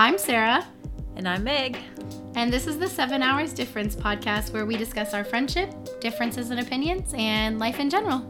I'm Sarah. And I'm Meg. And this is the Seven Hours Difference podcast where we discuss our friendship, differences in opinions, and life in general.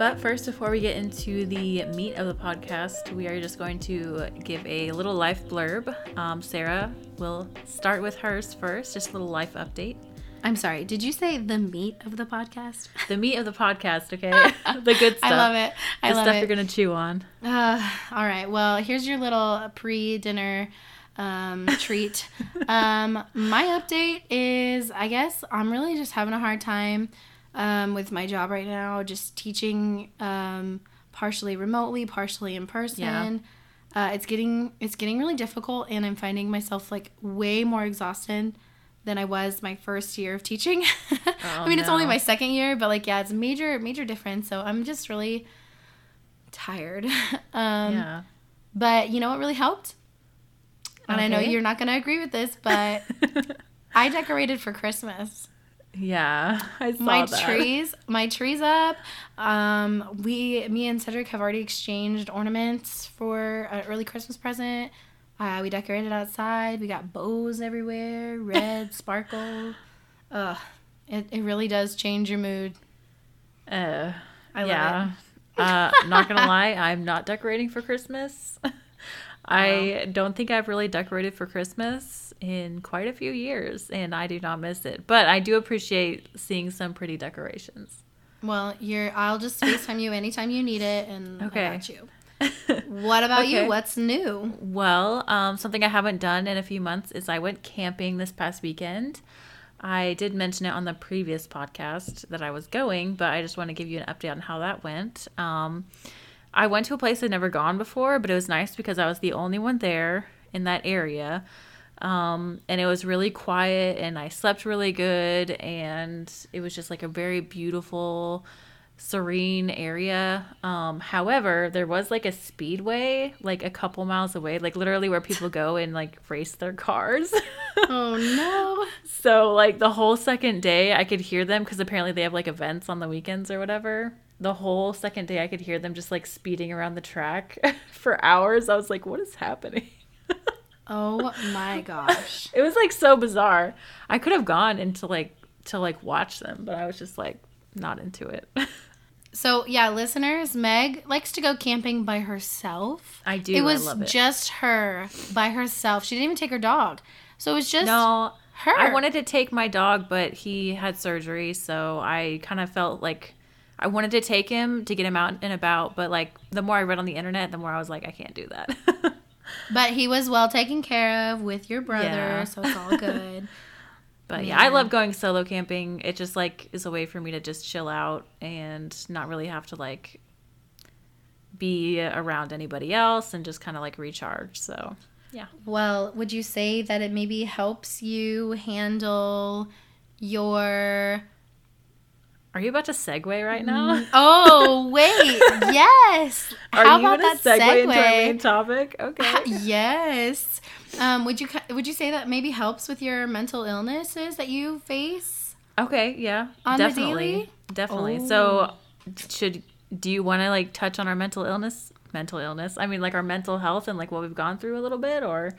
But first, before we get into the meat of the podcast, we are just going to give a little life blurb. Um, Sarah will start with hers first, just a little life update. I'm sorry, did you say the meat of the podcast? The meat of the podcast, okay? the good stuff. I love it. I the love stuff it. you're going to chew on. Uh, all right. Well, here's your little pre-dinner um, treat. um, my update is, I guess I'm really just having a hard time um, with my job right now. Just teaching um, partially remotely, partially in person. Yeah. Uh, it's getting it's getting really difficult, and I'm finding myself like way more exhausted than I was my first year of teaching. I mean, it's only my second year, but like, yeah, it's a major major difference. So I'm just really tired. um, yeah. but you know what really helped? And I know you're not going to agree with this, but I decorated for Christmas. yeah. I saw My that. trees, my trees up. Um, we, me and Cedric have already exchanged ornaments for an early Christmas present. Uh, we decorated outside. We got bows everywhere, red, sparkle. Ugh, it, it really does change your mood. Uh, I love yeah. uh, not gonna lie, I'm not decorating for Christmas. I don't think I've really decorated for Christmas in quite a few years, and I do not miss it. But I do appreciate seeing some pretty decorations. Well, you're. I'll just FaceTime you anytime you need it, and Okay. I got you. What about you? What's new? Well, um, something I haven't done in a few months is I went camping this past weekend. I did mention it on the previous podcast that I was going, but I just want to give you an update on how that went. Um, I went to a place I'd never gone before, but it was nice because I was the only one there in that area. Um, and it was really quiet, and I slept really good, and it was just like a very beautiful, serene area. Um, however, there was like a speedway like a couple miles away, like literally where people go and like race their cars. Oh no! so like the whole second day I could hear them because apparently they have like events on the weekends or whatever. The whole second day I could hear them just like speeding around the track for hours. I was like, what is happening? Oh my gosh! It was like so bizarre. I could have gone into like to like watch them, but I was just like not into it. So yeah, listeners, Meg likes to go camping by herself. I do. It was it. just her by herself. She didn't even take her dog. So it was just no. her. I wanted to take my dog, but he had surgery, so I kind of felt like I wanted to take him to get him out and about, but like the more I read on the internet, the more I was like, I can't do that. But he was well taken care of with your brother, Yeah. so it's all good. But yeah, I love going solo camping. It just like is a way for me to just chill out and not really have to like be around anybody else and just kind of like recharge. So, yeah. well, would you say that it maybe helps you handle your Are you about to segue right now? Mm, oh wait, yes. Are How you about gonna that segue into our segue? main topic? Okay. yes. Um, would you would you say that maybe helps with your mental illnesses that you face? Okay, yeah. On the definitely. daily? Definitely. Oh. So should do you want to like touch on our mental illness? Mental illness. I mean like our mental health and like what we've gone through a little bit or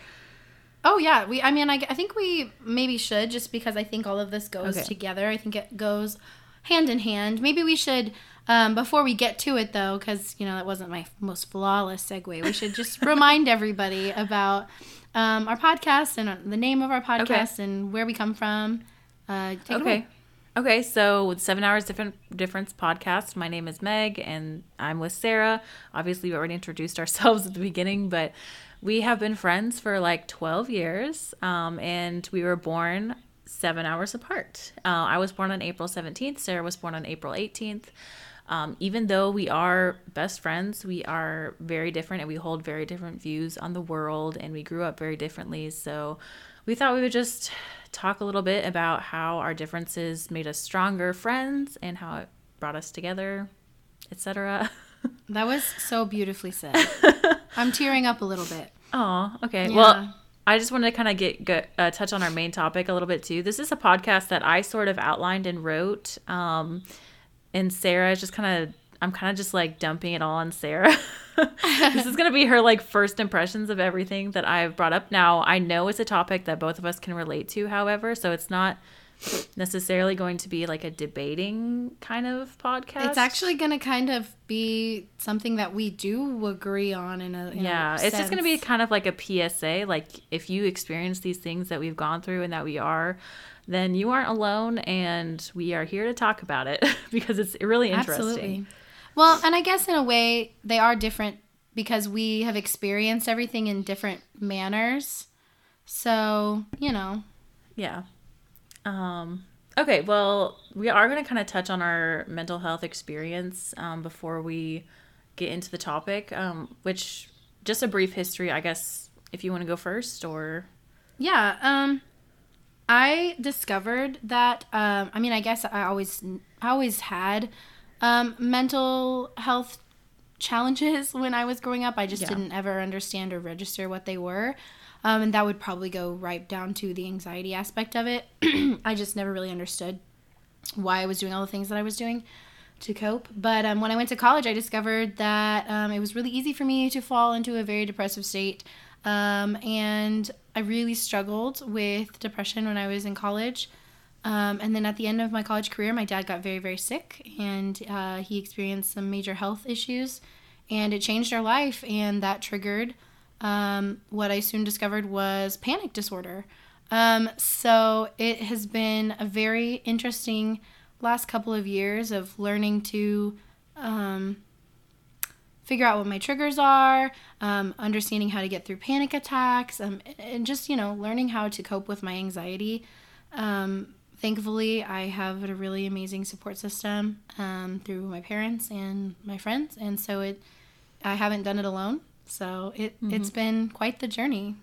Oh yeah, we. I mean, I, I think we maybe should just because I think all of this goes Okay. together. I think it goes hand in hand. Maybe we should um, before we get to it though, because you know that wasn't my most flawless segue. We should just remind everybody about um, our podcast and the name of our podcast and where we come from. Uh, take it away. Okay. Okay, so with Seven Hours Different Difference podcast, my name is Meg and I'm with Sarah. Obviously, we already introduced ourselves at the beginning, but we have been friends for like 12 years um, and we were born seven hours apart. Uh, I was born on April 17th, Sarah was born on April 18th. Um, even though we are best friends, we are very different and we hold very different views on the world and we grew up very differently. So we thought we would just talk a little bit about how our differences made us stronger friends and how it brought us together, etc. That was so beautifully said. I'm tearing up a little bit. Oh, okay. Yeah. Well, I just wanted to kind of get, get uh, touch on our main topic a little bit too. This is a podcast that I sort of outlined and wrote, um, and Sarah is just kind of I'm kind of just like dumping it all on Sarah. this is going to be her like first impressions of everything that I've brought up. Now, I know it's a topic that both of us can relate to, however, so it's not necessarily going to be like a debating kind of podcast. It's actually going to kind of be something that we do agree on in a in yeah. A it's just going to be kind of like a PSA. Like if you experience these things that we've gone through and that we are, then you aren't alone, and we are here to talk about it because it's really interesting. Absolutely. Well, and I guess in a way they are different because we have experienced everything in different manners. So, you know, Yeah. Um, okay, well, we are going to kind of touch on our mental health experience um, before we get into the topic, um, which just a brief history, I guess, if you want to go first or. yeah, um I discovered that um I mean, I guess I always I always had um mental health challenges when I was growing up. I just Yeah. didn't ever understand or register what they were. Um, and that would probably go right down to the anxiety aspect of it. I just never really understood why I was doing all the things that I was doing to cope. But um, when I went to college, I discovered that um, it was really easy for me to fall into a very depressive state. Um, and I really struggled with depression when I was in college. Um, and then at the end of my college career, my dad got very, very sick and uh, he experienced some major health issues. And it changed our life, and that triggered um, what I soon discovered was panic disorder. Um, so it has been a very interesting last couple of years of learning to um, figure out what my triggers are, um, understanding how to get through panic attacks, um, and just, you know, learning how to cope with my anxiety. Um, thankfully, I have a really amazing support system um, through my parents and my friends, and so it, I haven't done it alone. So it, it's been quite the journey.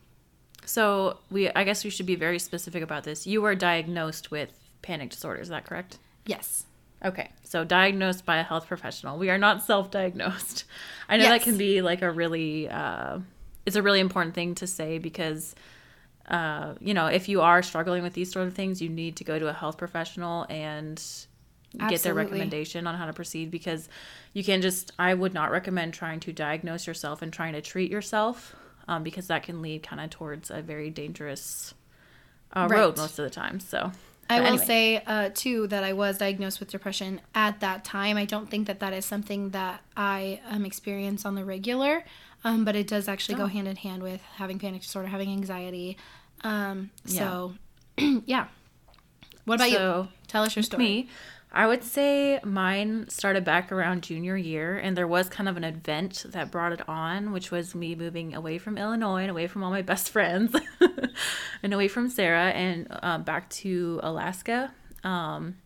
So we, I guess we should be very specific about this. You were diagnosed with panic disorder, is that correct? Yes. Okay, so diagnosed by a health professional. We are not self-diagnosed. I know that can be like a really, uh, it's a really important thing to say because, uh, you know, if you are struggling with these sort of things, you need to go to a health professional and get their recommendation on how to proceed because you can just, I would not recommend trying to diagnose yourself and trying to treat yourself um, because that can lead kind of towards a very dangerous uh, Right. road most of the time. So, I but will anyway. say uh, too that I was diagnosed with depression at that time. I don't think that that is something that I um, experience on the regular, um, but it does actually go Oh. hand in hand with having panic disorder, having anxiety. Um, so, yeah. What about you? Tell us your story. me i would say mine started back around junior year and there was kind of an event that brought it on which was me moving away from illinois and away from all my best friends and away from sarah and um, back to alaska. Um,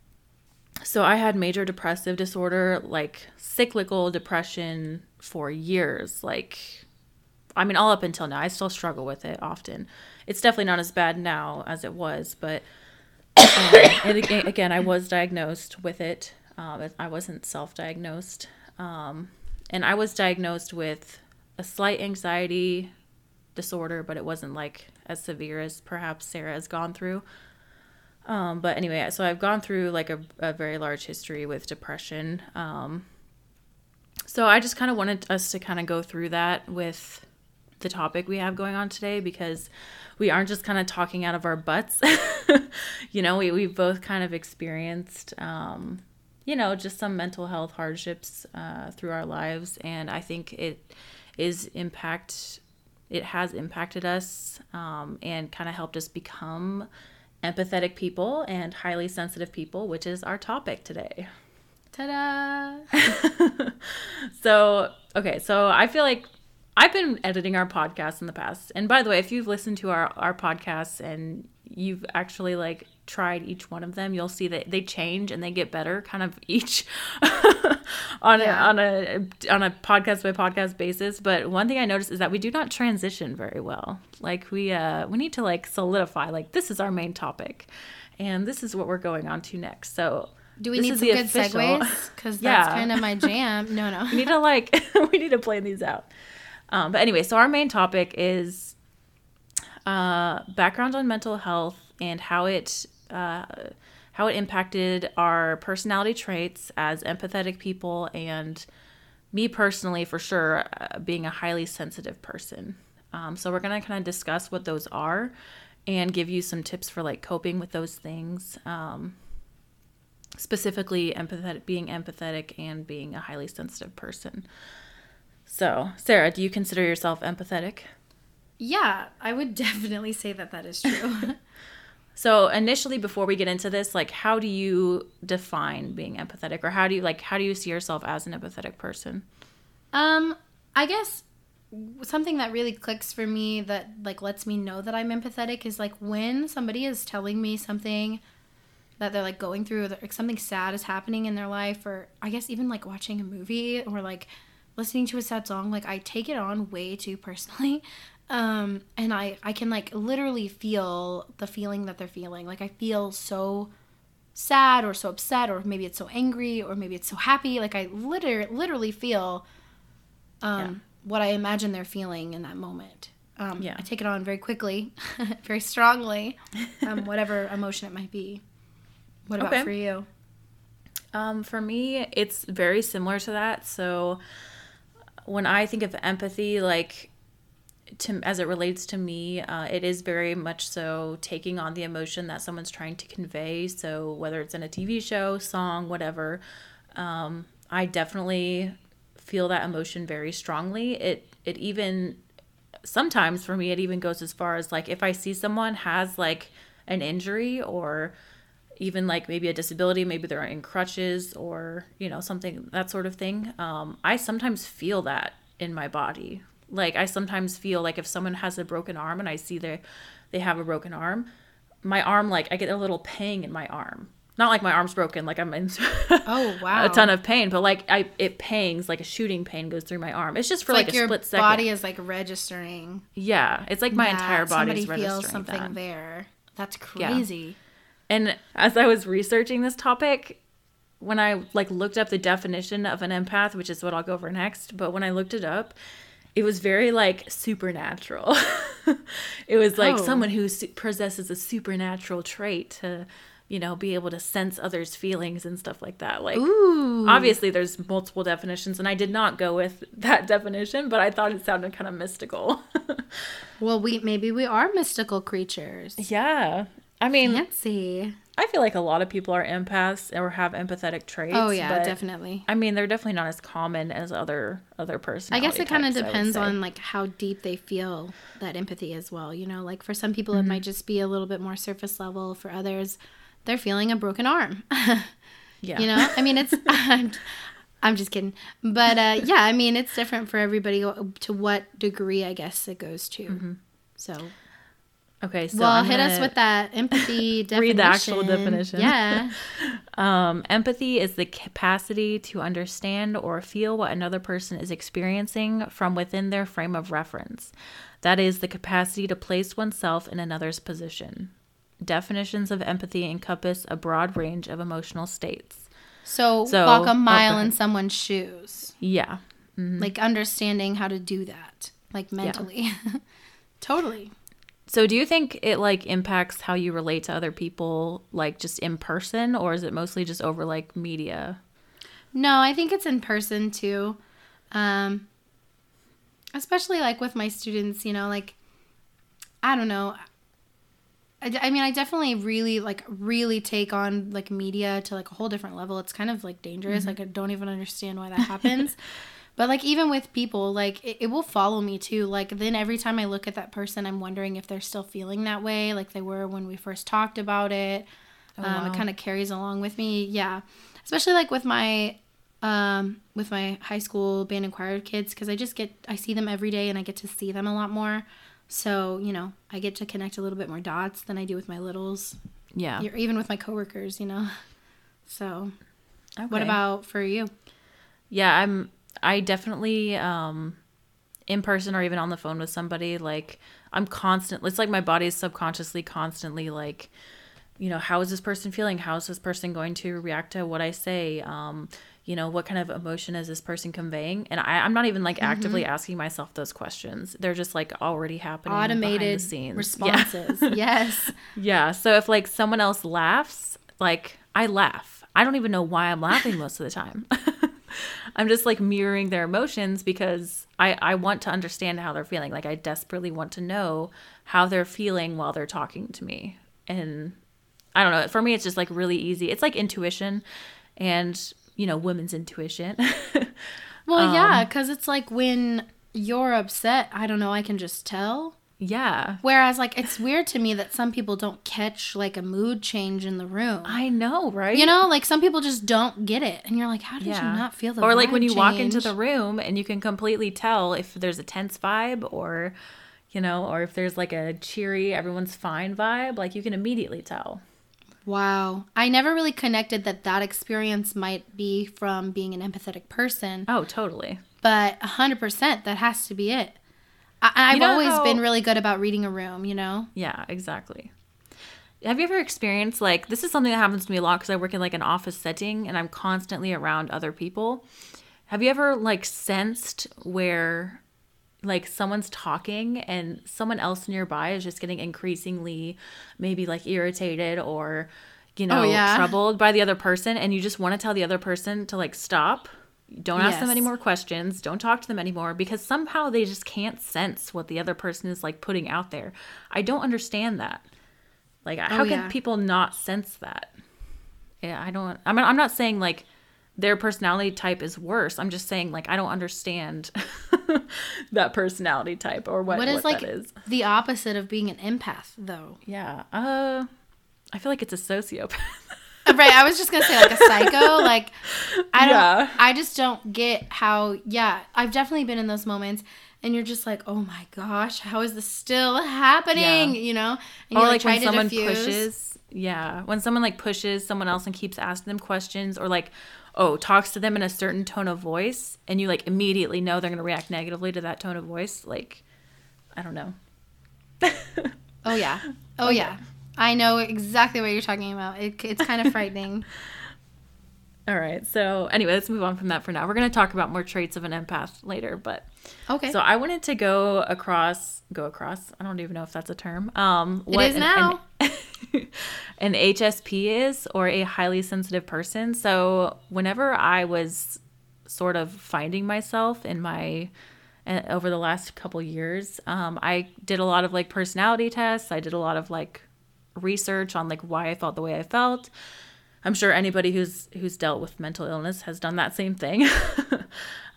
so i had major depressive disorder like cyclical depression for years like i mean all up until now. I still struggle with it often. It's definitely not as bad now as it was but and again, again, I was diagnosed with it. Um, I wasn't self-diagnosed, um, and I was diagnosed with a slight anxiety disorder, but it wasn't like as severe as perhaps Sarah has gone through. Um, but anyway, so I've gone through like a, a very large history with depression. Um, so I just kind of wanted us to kind of go through that with the topic we have going on today because we aren't just kind of talking out of our butts. you know, we, we've both kind of experienced, um, you know, just some mental health hardships uh, through our lives. And I think it is impact, it has impacted us um, and kind of helped us become empathetic people and highly sensitive people, which is our topic today. Ta-da! so okay so i feel like i've been editing our podcast in the past and by the way if you've listened to our our podcasts and you've actually like tried each one of them you'll see that they change and they get better kind of each on Yeah. a on a on a podcast by podcast basis but one thing i noticed is that we do not transition very well like we uh we need to like solidify like this is our main topic and this is what we're going on to next so Do we this need some good official- segues? Because that's Yeah. kind of my jam. No, no. we need to like we need to plan these out um, but anyway so our main topic is uh, background on mental health and how it uh, how it impacted our personality traits as empathetic people and me personally for sure uh, being a highly sensitive person. Um, so we're going to kind of discuss what those are and give you some tips for like coping with those things um, specifically empathetic being empathetic and being a highly sensitive person so sarah do you consider yourself empathetic Yeah, I would definitely say that that is true. So initially before we get into this, like how do you define being empathetic or how do you like how do you see yourself as an empathetic person? um, I guess something that really clicks for me that like lets me know that I'm empathetic is like when somebody is telling me something that they're like going through, like something sad is happening in their life, or I guess even like watching a movie or like listening to a sad song, like I take it on way too personally. Um, and I, I can like literally feel the feeling that they're feeling. Like I feel so sad or so upset, or maybe it's so angry, or maybe it's so happy. Like I literally, literally feel um, Yeah. what I imagine they're feeling in that moment. Um, Yeah. I take it on very quickly, very strongly, um, whatever emotion it might be. What about Okay. for you? Um, for me, it's very similar to that. So when I think of empathy, like to as it relates to me, uh, it is very much so taking on the emotion that someone's trying to convey. So whether it's in a TV show, song, whatever, um, I definitely feel that emotion very strongly. It it even sometimes for me it even goes as far as like if I see someone has like an injury or even like maybe a disability, maybe they're in crutches or, you know, something that sort of thing. Um, I sometimes feel that in my body. Like I sometimes feel like if someone has a broken arm and I see they they have a broken arm, my arm like I get a little pang in my arm. Not like my arm's broken, like I'm in Oh wow! a ton of pain, but like I it pangs like a shooting pain goes through my arm. It's just for like, like a your split second. body is like registering. yeah, it's like my entire body is somebody feels something that. there. That's crazy. And as I was researching this topic, when I like looked up the definition of an empath, which is what I'll go over next, but when I looked it up, it was very like supernatural. it was like Oh. someone who su- possesses a supernatural trait to, you know, be able to sense others' feelings and stuff like that. Like Ooh. obviously there's multiple definitions and I did not go with that definition, but I thought it sounded kind of mystical. Well, we maybe we are mystical creatures. yeah. I mean, Fancy. I feel like a lot of people are empaths or have empathetic traits. Oh yeah, definitely. I mean, they're definitely not as common as other other person. I guess it kind of types, I would depends on like how deep they feel that empathy as well. You know, like for some people it might Mm-hmm. just be a little bit more surface level. For others, they're feeling a broken arm. yeah. You know, I mean, it's. I'm, I'm just kidding, but uh, yeah, I mean, it's different for everybody to what degree, I guess, it goes to. Mm-hmm. So, Okay, so well, I'm hit us with that empathy definition. Read the actual definition. Yeah. Um, empathy is the capacity to understand or feel what another person is experiencing from within their frame of reference. That is the capacity to place oneself in another's position. Definitions of empathy encompass a broad range of emotional states. So, So- walk oh, a mile in someone's shoes. Yeah. Like understanding how to do that, like mentally. totally. So do you think it like impacts how you relate to other people like just in person or is it mostly just over like media? No, I think it's in person too. Um, especially like with my students, you know, like, I don't know. I, d- I mean, I definitely really like really take on like media to like a whole different level. It's kind of like dangerous. Like I don't even understand why that happens. but like even with people, like it, it will follow me too. Like then every time I look at that person, I'm wondering if they're still feeling that way, like they were when we first talked about it. um, wow. It kind of carries along with me. Yeah, especially like with my um with my high school band and choir kids because I just get I see them every day and I get to see them a lot more. So you know I get to connect a little bit more dots than I do with my littles, Yeah. or even with my coworkers. You know. So what about for you? Yeah, I'm I definitely um in person or even on the phone with somebody like I'm constant it's like my body is subconsciously constantly like you know, how is this person feeling? How is this person going to react to what I say? Um, you know, what kind of emotion is this person conveying? And I, I'm not even like actively asking myself those questions. They're just like already happening. Automated scenes. Yeah. responses. yes. Yeah. So if like someone else laughs, like I laugh. I don't even know why I'm laughing most of the time. I'm just like mirroring their emotions because I, I want to understand how they're feeling. Like I desperately want to know how they're feeling while they're talking to me. And I don't know. For me, it's just like really easy. It's like intuition and, you know, women's intuition. Well, Um, yeah, because it's like when you're upset, I don't know, I can just tell. Yeah. Whereas, like, it's weird to me that some people don't catch like a mood change in the room. I know, right? You know, like some people just don't get it, and you're like, how did Yeah. you not feel the or like when you walk into the room and you can completely tell if there's a tense vibe or you know or if there's like a cheery everyone's fine vibe like you can immediately tell Wow, I never really connected that that experience might be from being an empathetic person, oh totally but hundred percent that has to be it. I, I've You know always how- been really good about reading a room, you know. yeah exactly have you ever experienced like this is something that happens to me a lot because i work in like an office setting and i'm constantly around other people have you ever like sensed where like someone's talking and someone else nearby is just getting increasingly maybe like irritated or you oh, know Oh, yeah. troubled by the other person and you just want to tell the other person to like stop don't ask them any more questions. Don't talk to them anymore because somehow they just can't sense what the other person is like putting out there. I don't understand that. Like how Oh, yeah. can people not sense that? Yeah i don't i mean i'm not saying like their personality type is worse. I'm just saying like i don't understand that personality type or what, What is what like that is. the opposite of being an empath, though? yeah uh i feel like it's a sociopath right i was just gonna say like a psycho like i don't Yeah. i just don't get how yeah i've definitely been in those moments and you're just like oh my gosh how is this still happening? Yeah. you know? And or you like try when someone pushes yeah when someone like pushes someone else and keeps asking them questions or like oh talks to them in a certain tone of voice and you like immediately know they're going to react negatively to that tone of voice like i don't know. Oh yeah. Oh, oh yeah i know exactly what you're talking about. It, it's kind of frightening. All right so anyway let's move on from that for now. We're going to talk about more traits of an empath later but okay. so i wanted to go across go across i don't even know if that's a term um It is an- now. an, an hsp is or a highly sensitive person. So whenever i was sort of finding myself in my uh, over the last couple years um, i did a lot of like personality tests. I did a lot of like research on like why i felt the way i felt. I'm sure anybody who's who's dealt with mental illness has done that same thing.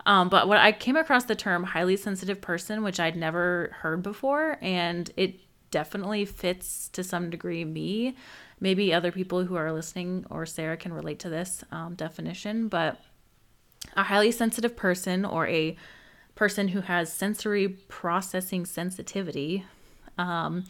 Um, but what i came across the term highly sensitive person which i'd never heard before and it definitely fits to some degree me. Maybe other people who are listening or sarah can relate to this um, definition but a highly sensitive person or a person who has sensory processing sensitivity um,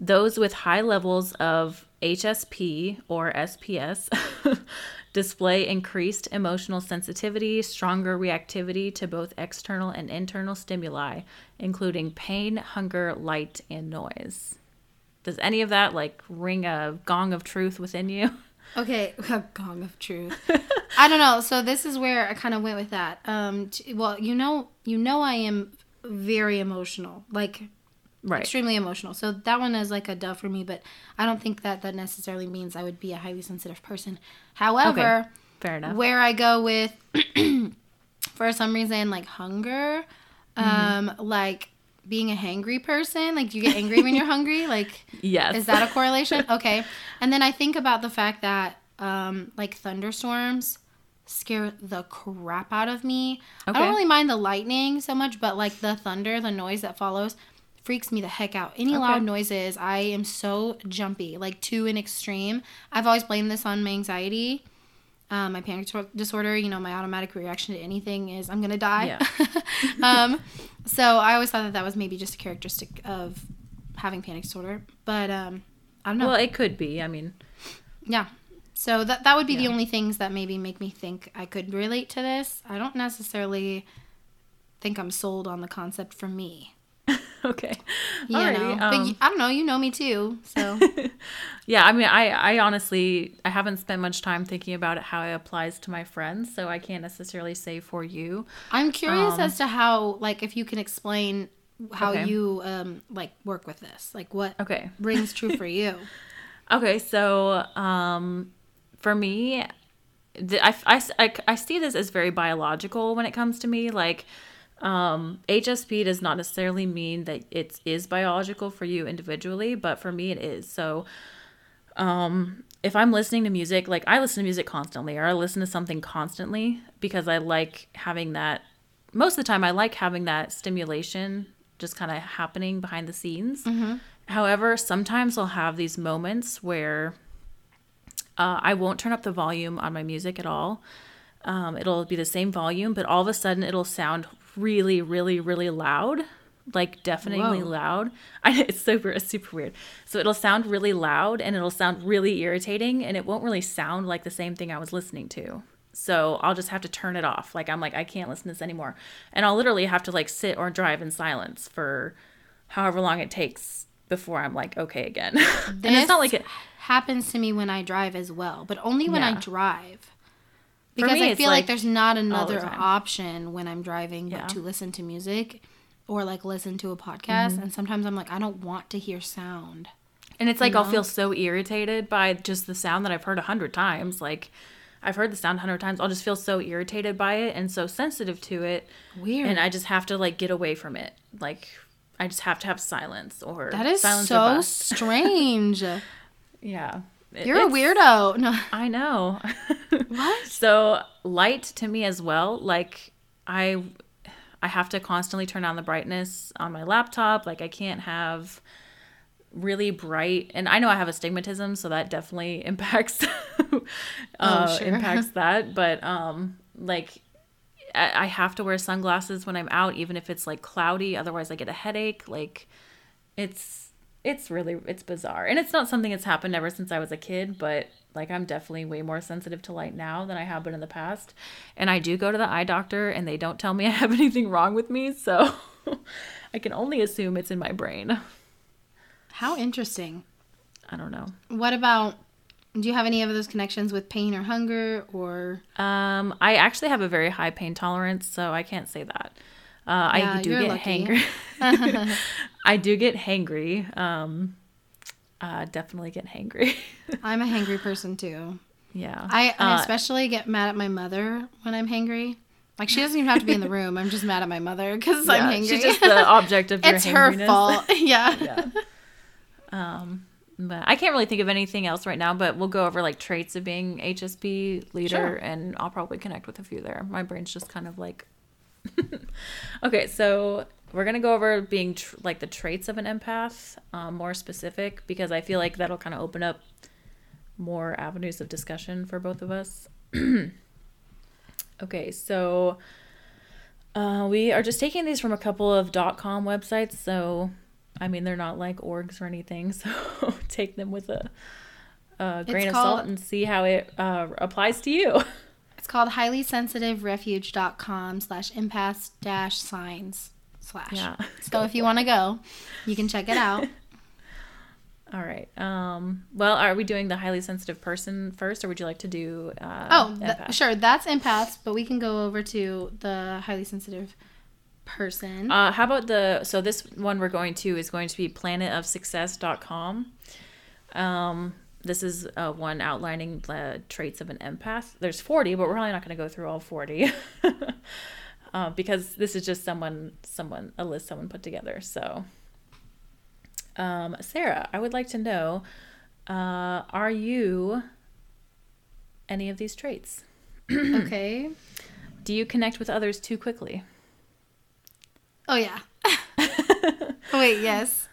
those with high levels of hsp or sps display increased emotional sensitivity stronger reactivity to both external and internal stimuli including pain hunger light and noise does any of that like ring a gong of truth within you Okay, a gong of truth. I don't know. So this is where I kind of went with that. Um, t- well, you know, you know, I am very emotional, like right extremely emotional. So that one is like a duh for me. But I don't think that that necessarily means I would be a highly sensitive person. However, fair enough where I go with, for some reason, like hunger, um, like being a hangry person, like do you get angry when you're hungry, like yes is that a correlation? Okay. And then I think about the fact that um, like thunderstorms scare the crap out of me. I don't really mind the lightning so much, but like the thunder, the noise that follows freaks me the heck out. Any loud noises, I am so jumpy, like to an extreme. I've always blamed this on my anxiety. Um, my panic disorder, you know, my automatic reaction to anything is I'm gonna die. um, so I always thought that that was maybe just a characteristic of having panic disorder, but um, I don't know. Well, it could be. I mean, yeah. So that that would be the only things that maybe make me think I could relate to this. I don't necessarily think I'm sold on the concept for me. okay. You Alrighty, know, but um, y- I don't know. You know me too, so yeah, I mean, I, I honestly, I haven't spent much time thinking about it, how it applies to my friends, so I can't necessarily say for you. I'm curious Um, as to how, like, if you can explain how Okay. you um like work with this, like what Okay. rings true for you. Okay, so um, for me, I, I, I, I see this as very biological when it comes to me. Like, um, HSP does not necessarily mean that it is biological for you individually, but for me it is. So, um, if I'm listening to music, like I listen to music constantly, or I listen to something constantly because I like having that. Most of the time, I like having that stimulation just kind of happening behind the scenes. However, sometimes I'll have these moments where uh, I won't turn up the volume on my music at all. Um, it'll be the same volume, but all of a sudden it'll sound really, really, really loud, like deafeningly Whoa. loud. I, it's super, it's super weird. So it'll sound really loud and it'll sound really irritating, and it won't really sound like the same thing I was listening to. So I'll just have to turn it off. Like I'm like I can't listen to this anymore, and I'll literally have to like sit or drive in silence for however long it takes before I'm like okay again. and it's not like it. happens to me when I drive as well, but only when I drive. Because me, I feel like, like there's not another option when I'm driving but Yeah. to listen to music or like listen to a podcast. Mm-hmm. And sometimes I'm like, I don't want to hear sound. And it's like You I'll feel so irritated by just the sound that I've heard a hundred times. Like I've heard the sound a hundred times. I'll just feel so irritated by it and so sensitive to it. Weird. And I just have to like get away from it. Like I just have to have silence or that is so strange. Yeah. You're a weirdo. No. I know. What? So light to me as well. Like I, I have to constantly turn on the brightness on my laptop. Like I can't have really bright. And I know I have astigmatism, so that definitely impacts. uh, Oh, sure. Impacts that, but um, like. I I have to wear sunglasses when I'm out, even if it's like cloudy. Otherwise, I get a headache. Like, it's it's really it's bizarre, and it's not something that's happened ever since I was a kid. But like, I'm definitely way more sensitive to light now than I have been in the past. And I do go to the eye doctor, and they don't tell me I have anything wrong with me. So I can only assume it's in my brain. How interesting. I don't know. What about do you have any of those connections with pain or hunger or Um, I actually have a very high pain tolerance, so I can't say that. Uh, Yeah, I do get lucky. hangry. I do get hangry. Um, uh, definitely get hangry. I'm a hangry person too. yeah. I, I Uh, especially get mad at my mother when I'm hangry. Like she doesn't even have to be in the room. I'm just mad at my mother because I'm hangry. She's just the object of your it's her fault. yeah. yeah. Um, but I can't really think of anything else right now. But we'll go over like traits of being HSP leader, Sure. and I'll probably connect with a few there. My brain's just kind of like. okay, so we're gonna go over being tr- like the traits of an empath, um, more specific, because I feel like that'll kind of open up more avenues of discussion for both of us. okay, so uh, we are just taking these from a couple of dot .com websites, so I mean they're not like orgs or anything, so take them with a, a grain of called- salt and see how it uh, applies to you. It's called highlysensitiverefuge.com slash empaths dash signs slash. Yeah. So if you want to go, you can check it out. All right. Um, well, are we doing the highly sensitive person first, or would you like to do? Uh, Oh, th- sure. That's empaths, but we can go over to the highly sensitive person. Uh, how about the so this one we're going to is going to be planetofsuccess.com. Um, this is uh, one outlining the traits of an empath. There's 40, but we're probably not going to go through all 40 uh, because this is just someone, someone, a list someone put together. So, um, Sarah, I would like to know, uh, are you any of these traits? okay. Do you connect with others too quickly? Oh, yeah. Wait, yes.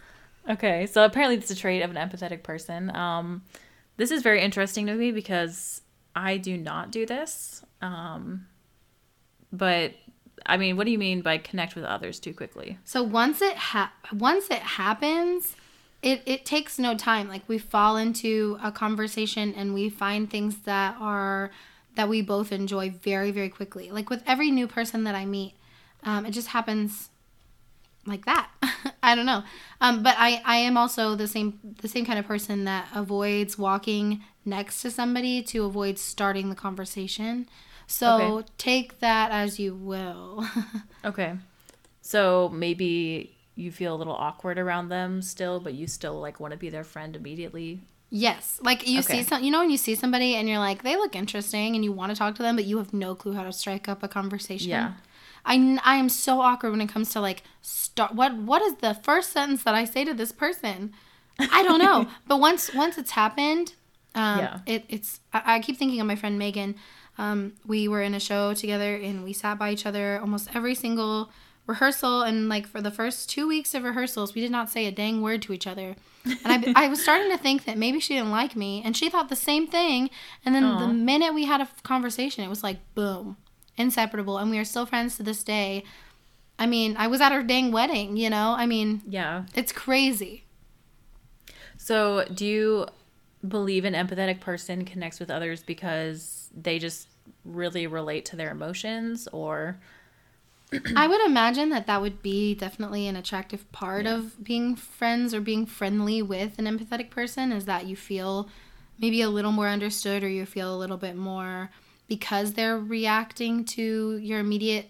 Okay, so apparently it's a trait of an empathetic person. Um, this is very interesting to me because I do not do this. Um, but I mean, what do you mean by connect with others too quickly? So once it ha- once it happens, it it takes no time. Like we fall into a conversation and we find things that are that we both enjoy very very quickly. Like with every new person that I meet, um, it just happens like that. I don't know. Um, but I, I am also the same the same kind of person that avoids walking next to somebody to avoid starting the conversation. So Okay. take that as you will. Okay, so maybe you feel a little awkward around them still, but you still like want to be their friend immediately. Yes, like you Okay. see some, you know, when you see somebody and you're like, they look interesting, and you want to talk to them, but you have no clue how to strike up a conversation. Yeah. I, I am so awkward when it comes to like start. What what is the first sentence that I say to this person? I don't know. but once once it's happened, um, Yeah. it, it's. I, I keep thinking of my friend Megan. Um, we were in a show together and we sat by each other almost every single rehearsal. And like for the first two weeks of rehearsals we did not say a dang word to each other. And I, I was starting to think that maybe she didn't like me. And she thought the same thing. And then Aw. the minute we had a conversation it was like boom inseparable. And we are still friends to this day. I mean i was at her dang wedding you know? I mean Yeah. it's crazy. So, do you believe an empathetic person connects with others because they just really relate to their emotions or I would imagine that that would be definitely an attractive part Yeah. of being friends or being friendly with an empathetic person is that you feel maybe a little more understood or you feel a little bit more because they're reacting to your immediate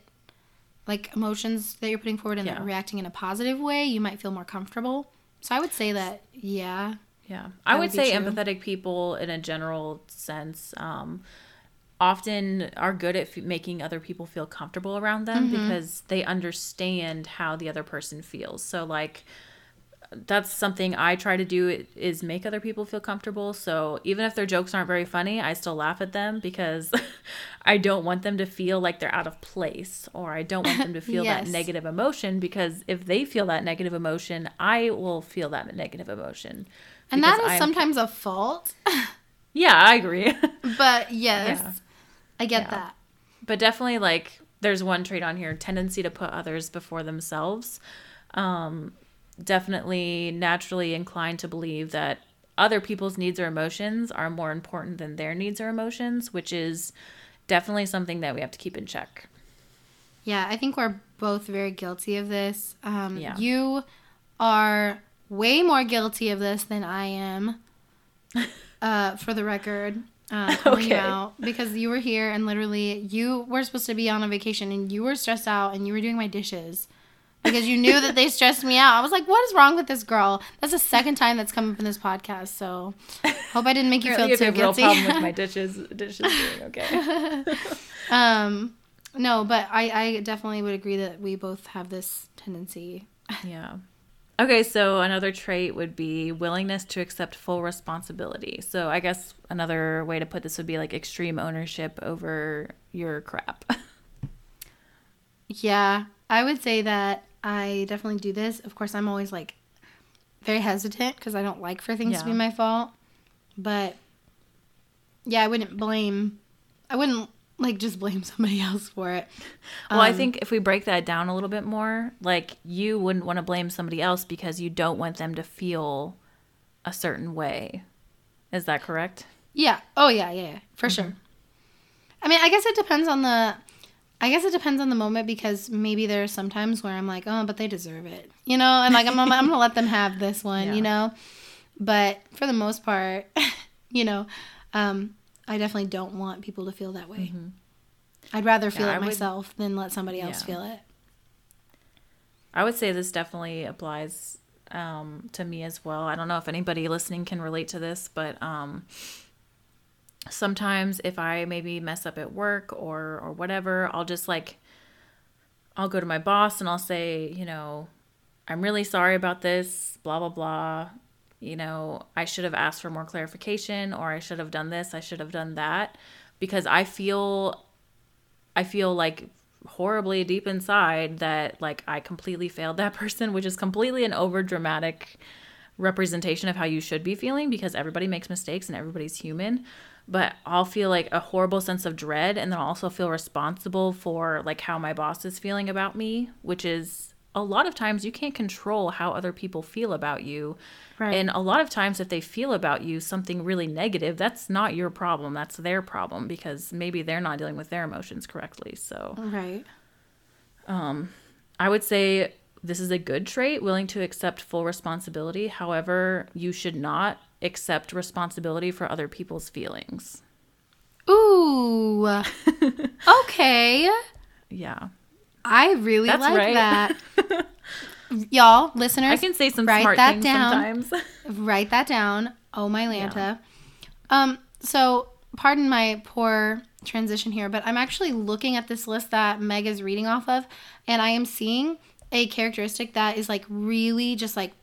like emotions that you're putting forward and Yeah. reacting in a positive way, you might feel more comfortable. So I would say that yeah. Yeah, I would would say true. empathetic people, in a general sense, um, often are good at f- making other people feel comfortable around them Mm-hmm. because they understand how the other person feels. So, like, that's something I try to do is make other people feel comfortable. So even if their jokes aren't very funny, I still laugh at them because I don't want them to feel like they're out of place or I don't want them to feel Yes. that negative emotion because if they feel that negative emotion, I will feel that negative emotion. And that is I'm- sometimes a fault. Yeah, I agree. but yes. Yeah. I get Yeah. that. but definitely like there's one trait on here tendency to put others before themselves um definitely naturally inclined to believe that other people's needs or emotions are more important than their needs or emotions which is definitely something that we have to keep in check Yeah, I think we're both very guilty of this. Um, Yeah. You are way more guilty of this than I am, uh, for the record. Uh, Okay. out because you were here and literally you were supposed to be on a vacation and you were stressed out and you were doing my dishes because you knew that they stressed me out. I was like, "What is wrong with this girl?" That's the second time that's come up in this podcast. So, hope I didn't make you feel too a real guilty. problem with my dishes dishes doing okay um, no, but I I definitely would agree that we both have this tendency Yeah. Okay, so another trait would be willingness to accept full responsibility. So I guess another way to put this would be like extreme ownership over your crap. Yeah, I would say that I definitely do this. Of course, I'm always like very hesitant because I don't like for things to be my fault. But yeah, I wouldn't blame, I wouldn't like just blame somebody else for it. well, I Um, think if we break that down a little bit more, like you wouldn't want to blame somebody else because you don't want them to feel a certain way. Is that correct? Yeah. Oh, yeah, yeah, yeah for sure. I mean, I guess it depends on the. I guess it depends on the moment because maybe there are some times where I'm like, oh, but they deserve it, you know, and like I'm, I'm, I'm gonna let them have this one, Yeah. you know. But for the most part, you know, um, I definitely don't want people to feel that way. I'd rather feel Mm-hmm. Yeah, it I would- myself than let somebody else Yeah. feel it. I would say this definitely applies um, to me as well. I don't know if anybody listening can relate to this, but um, sometimes if I maybe mess up at work or or whatever, I'll just like I'll go to my boss and I'll say, you know, I'm really sorry about this, blah blah blah. You know, I should have asked for more clarification or I should have done this, I should have done that because I feel I feel like horribly deep inside that like I completely failed that person, which is completely an over dramatic representation of how you should be feeling because everybody makes mistakes and everybody's human. But I'll feel like a horrible sense of dread and then I'll also feel responsible for like how my boss is feeling about me, which is a lot of times you can't control how other people feel about you. Right. And a lot of times, if they feel about you something really negative, that's not your problem. That's their problem because maybe they're not dealing with their emotions correctly. So Right. Um, I would say this is a good trait, willing to accept full responsibility. However, you should not accept responsibility for other people's feelings. Ooh. okay. Yeah. I really That's like right. that. y'all listeners. I can say some write smart that things down. sometimes. write that down. Oh my Lanta. Um, so pardon my poor transition here, but I'm actually looking at this list that Meg is reading off of, and I am seeing a characteristic that is like really just like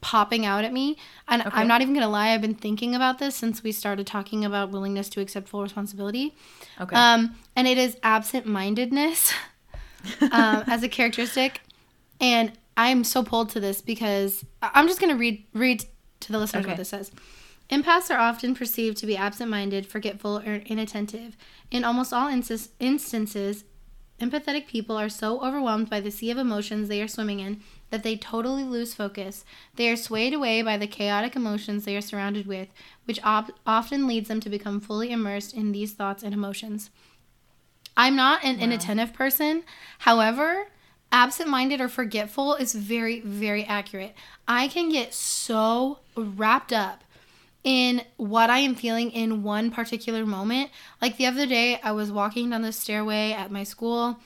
popping out at me. And Okay. I'm not even gonna lie, I've been thinking about this since we started talking about willingness to accept full responsibility. Okay. Um, and it is absent mindedness um, as a characteristic. And I'm so pulled to this because I'm just going to read read to the listeners Okay. what this says. Empaths are often perceived to be absent minded, forgetful, or inattentive. In almost all insis- instances, empathetic people are so overwhelmed by the sea of emotions they are swimming in that they totally lose focus. They are swayed away by the chaotic emotions they are surrounded with, which op- often leads them to become fully immersed in these thoughts and emotions. I'm not an inattentive person. However, absent minded or forgetful is very, very accurate. I can get so wrapped up in what I am feeling in one particular moment. Like the other day, I was walking down the stairway at my school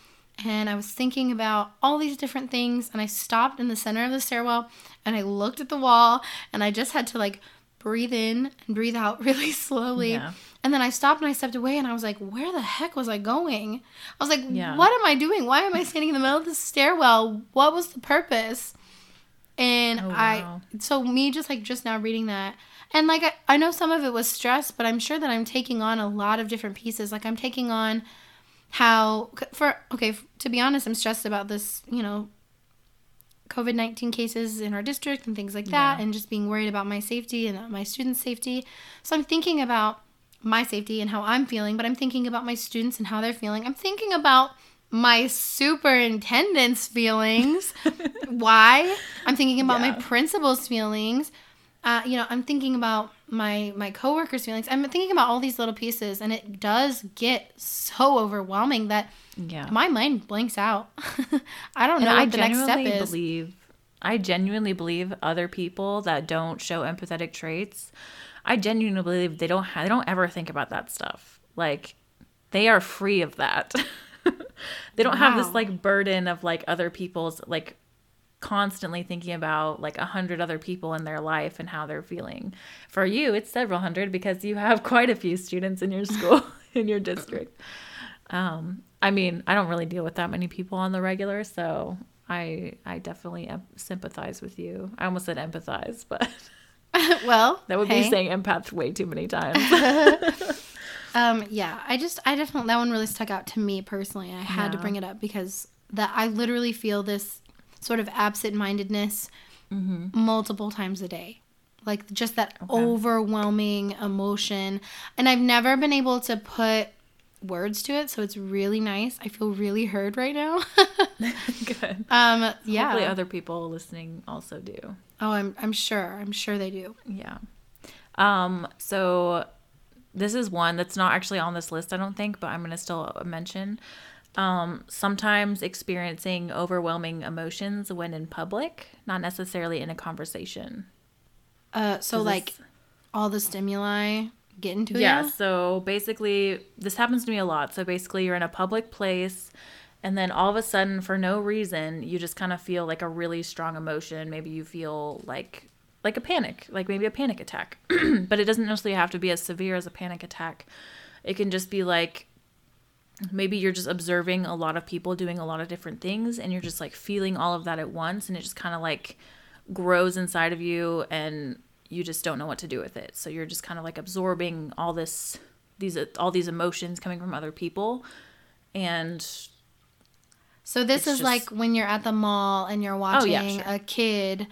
and I was thinking about all these different things. And I stopped in the center of the stairwell and I looked at the wall and I just had to like breathe in and breathe out really slowly. Yeah. And then I stopped and I stepped away and I was like, where the heck was I going? I was like, Yeah. what am I doing? Why am I standing in the middle of the stairwell? What was the purpose? And Oh, I, so me just like just now reading that, and like I, I know some of it was stress, but I'm sure that I'm taking on a lot of different pieces. Like I'm taking on how, for, okay, to be honest, I'm stressed about this, you know, COVID 19 cases in our district and things like that, Yeah. and just being worried about my safety and my students' safety. So I'm thinking about my safety and how I'm feeling, but I'm thinking about my students and how they're feeling. I'm thinking about my superintendent's feelings. Why? I'm thinking about my principal's feelings. Uh, you know, I'm thinking about my my coworkers' feelings. I'm thinking about all these little pieces, and it does get so overwhelming that yeah. my mind blanks out. I don't And know I what the next step genuinely is. believe I genuinely believe other people that don't show empathetic traits, I genuinely believe they don't ha- they don't ever think about that stuff. Like they are free of that. they don't have this like burden of like other people's like constantly thinking about like a hundred other people in their life and how they're feeling. For you, it's several hundred because you have quite a few students in your school in your district. Um, I mean, I don't really deal with that many people on the regular, so I I definitely sympathize with you. I almost said empathize, but well, that would hey. be saying empath way too many times. Um, yeah, I just, I definitely, that one really stuck out to me personally. I had to bring it up because that I literally feel this sort of absent mindedness Mm-hmm. multiple times a day. Like just that overwhelming emotion. And I've never been able to put words to it. So it's really nice. I feel really heard right now. Good. um, yeah. Hopefully, other people listening also do. oh, I'm, I'm sure. I'm sure they do. Yeah. Um. So this is one that's not actually on this list, I don't think, but I'm gonna still mention. Um, sometimes experiencing overwhelming emotions when in public, not necessarily in a conversation. Uh, so like all the stimuli get into Yeah, you. so basically, this happens to me a lot. So basically, you're in a public place, and then all of a sudden, for no reason, you just kind of feel like a really strong emotion. Maybe you feel like like a panic, like maybe a panic attack, but it doesn't necessarily have to be as severe as a panic attack. It can just be like maybe you're just observing a lot of people doing a lot of different things, and you're just like feeling all of that at once, and it just kind of like grows inside of you and you just don't know what to do with it so you're just kind of like absorbing all this these all these emotions coming from other people and So this is just- like when you're at the mall and you're watching Oh, yeah, sure. a kid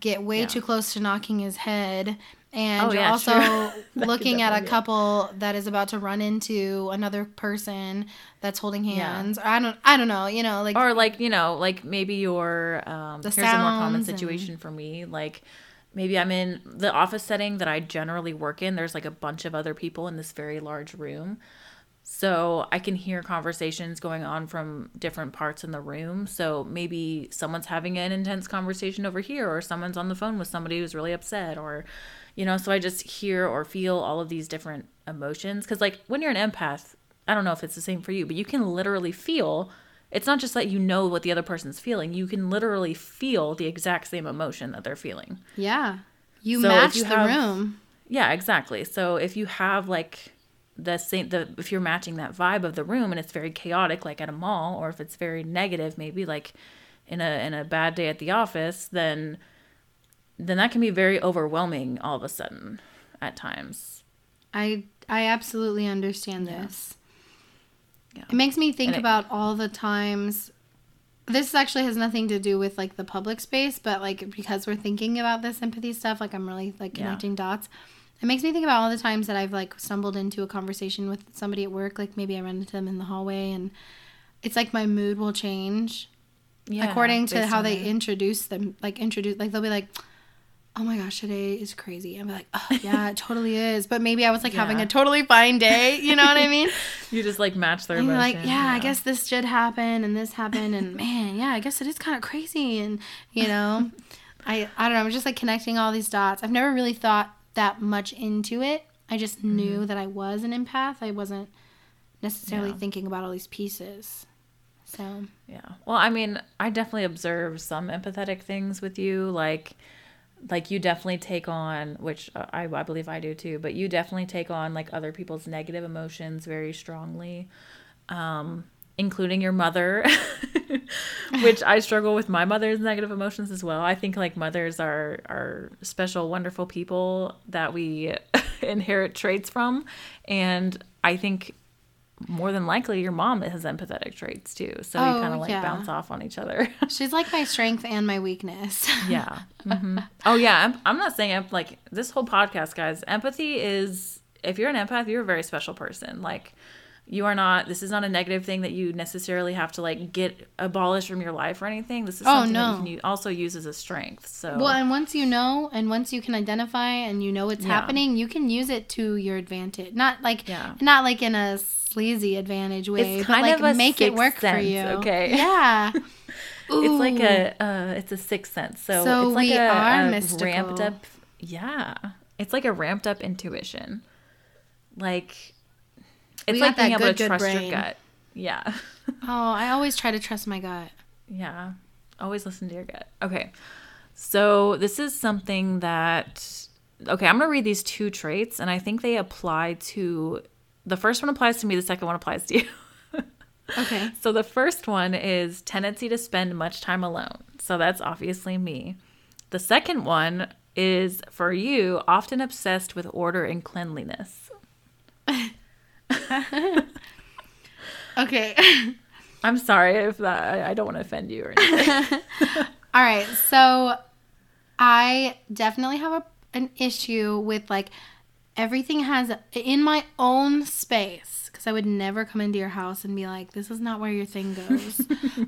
get way Yeah. too close to knocking his head and Oh, you're yeah, also sure. Looking at a couple that is about to run into another person that's holding hands. Or I don't I don't know, you know, like or like you know like maybe you're um The here's a more common sounds and- situation for me like maybe i'm in the office setting that i generally work in there's like a bunch of other people in this very large room. So i can hear conversations going on from different parts in the room. So maybe someone's having an intense conversation over here or someone's on the phone with somebody who's really upset or you know so i just hear or feel all of these different emotions. Because like when you're an empath i don't know if it's the same for you but you can literally feel it's not just that you know what the other person's feeling. You can literally feel the exact same emotion that they're feeling. Yeah. You So match you the have- room. Yeah, exactly. So if you have like the same the if you're matching that vibe of the room and it's very chaotic like at a mall or if it's very negative maybe like in a in a bad day at the office then then that can be very overwhelming all of a sudden at times. I I absolutely understand this. Yeah. It makes me think And it- about all the times this actually has nothing to do with like the public space, but like because we're thinking about this empathy stuff, like I'm really like Yeah. connecting dots. It makes me think about all the times that I've like stumbled into a conversation with somebody at work, like maybe I run into them in the hallway and it's like my mood will change Yeah. according to how they the- introduce them like introduce like they'll be like oh my gosh today is crazy. I'm like oh yeah it totally is. But maybe i was like having a totally fine day you know what i mean? You just like match their emotion. like yeah, i guess this did happen and this happened and man yeah i guess it is kind of crazy and you know? I i don't know i'm just like connecting all these dots. I've never really thought that much into it. I just knew mm-hmm. that i was an empath. I wasn't necessarily Yeah. thinking about all these pieces so. Yeah. Well, I mean, I definitely observe some empathetic things with you, like like you definitely take on, which uh, I I believe I do too, but you definitely take on like other people's negative emotions very strongly, um, including your mother, which I struggle with my mother's negative emotions as well. I think like mothers are are special, wonderful people that we inherit traits from, and I think more than likely your mom has empathetic traits too. So you Oh, kind of like yeah. bounce off on each other. She's like my strength and my weakness. yeah. hmm Oh yeah. I'm, I'm not saying em- like this whole podcast, guys. Empathy is if you're an empath, you're a very special person. Like you are not. This is not a negative thing that you necessarily have to like get abolished from your life or anything. This is Oh, something that no. you can also use as a strength. So Well, and once you know, and once you can identify, and you know what's Yeah. happening, you can use it to your advantage. Not like, Yeah. not like in a sleazy advantage way, It's but kind like of a make it work for you. okay? Yeah. it's like a uh, it's a sixth sense. So, So it's like we a, are a mystical. ramped up. Yeah, it's like a ramped up intuition. Like it's We like being able good, to trust brain. your gut. Yeah, Oh, I always try to trust my gut. yeah. Always listen to your gut. Okay, so this is something that okay. I'm gonna read these two traits, and I think they apply to. The first one applies to me. The second one applies to you. Okay. So the first one is tendency to spend much time alone. So that's obviously me. The second one is for you, often obsessed with order and cleanliness. Okay. I'm sorry if that, I- I don't want to offend you or anything. All right. So I definitely have a, an issue with like everything has in my own space because I would never come into your house and be like, this is not where your thing goes.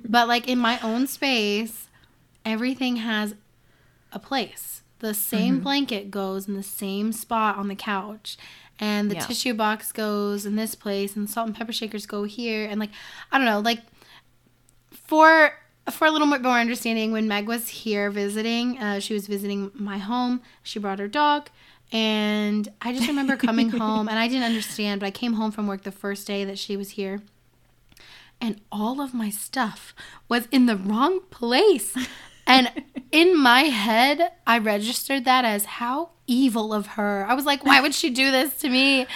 but like in my own space, everything has a place. The same mm-hmm. blanket goes in the same spot on the couch. And the Yeah. tissue box goes in this place, and salt and pepper shakers go here, and like I don't know, like for for a little bit more understanding, when Meg was here visiting, uh, she was visiting my home. She brought her dog, and I just remember coming home, and I didn't understand, but I came home from work the first day that she was here, and all of my stuff was in the wrong place. And in my head, I registered that as how evil of her. I was like, why would she do this to me?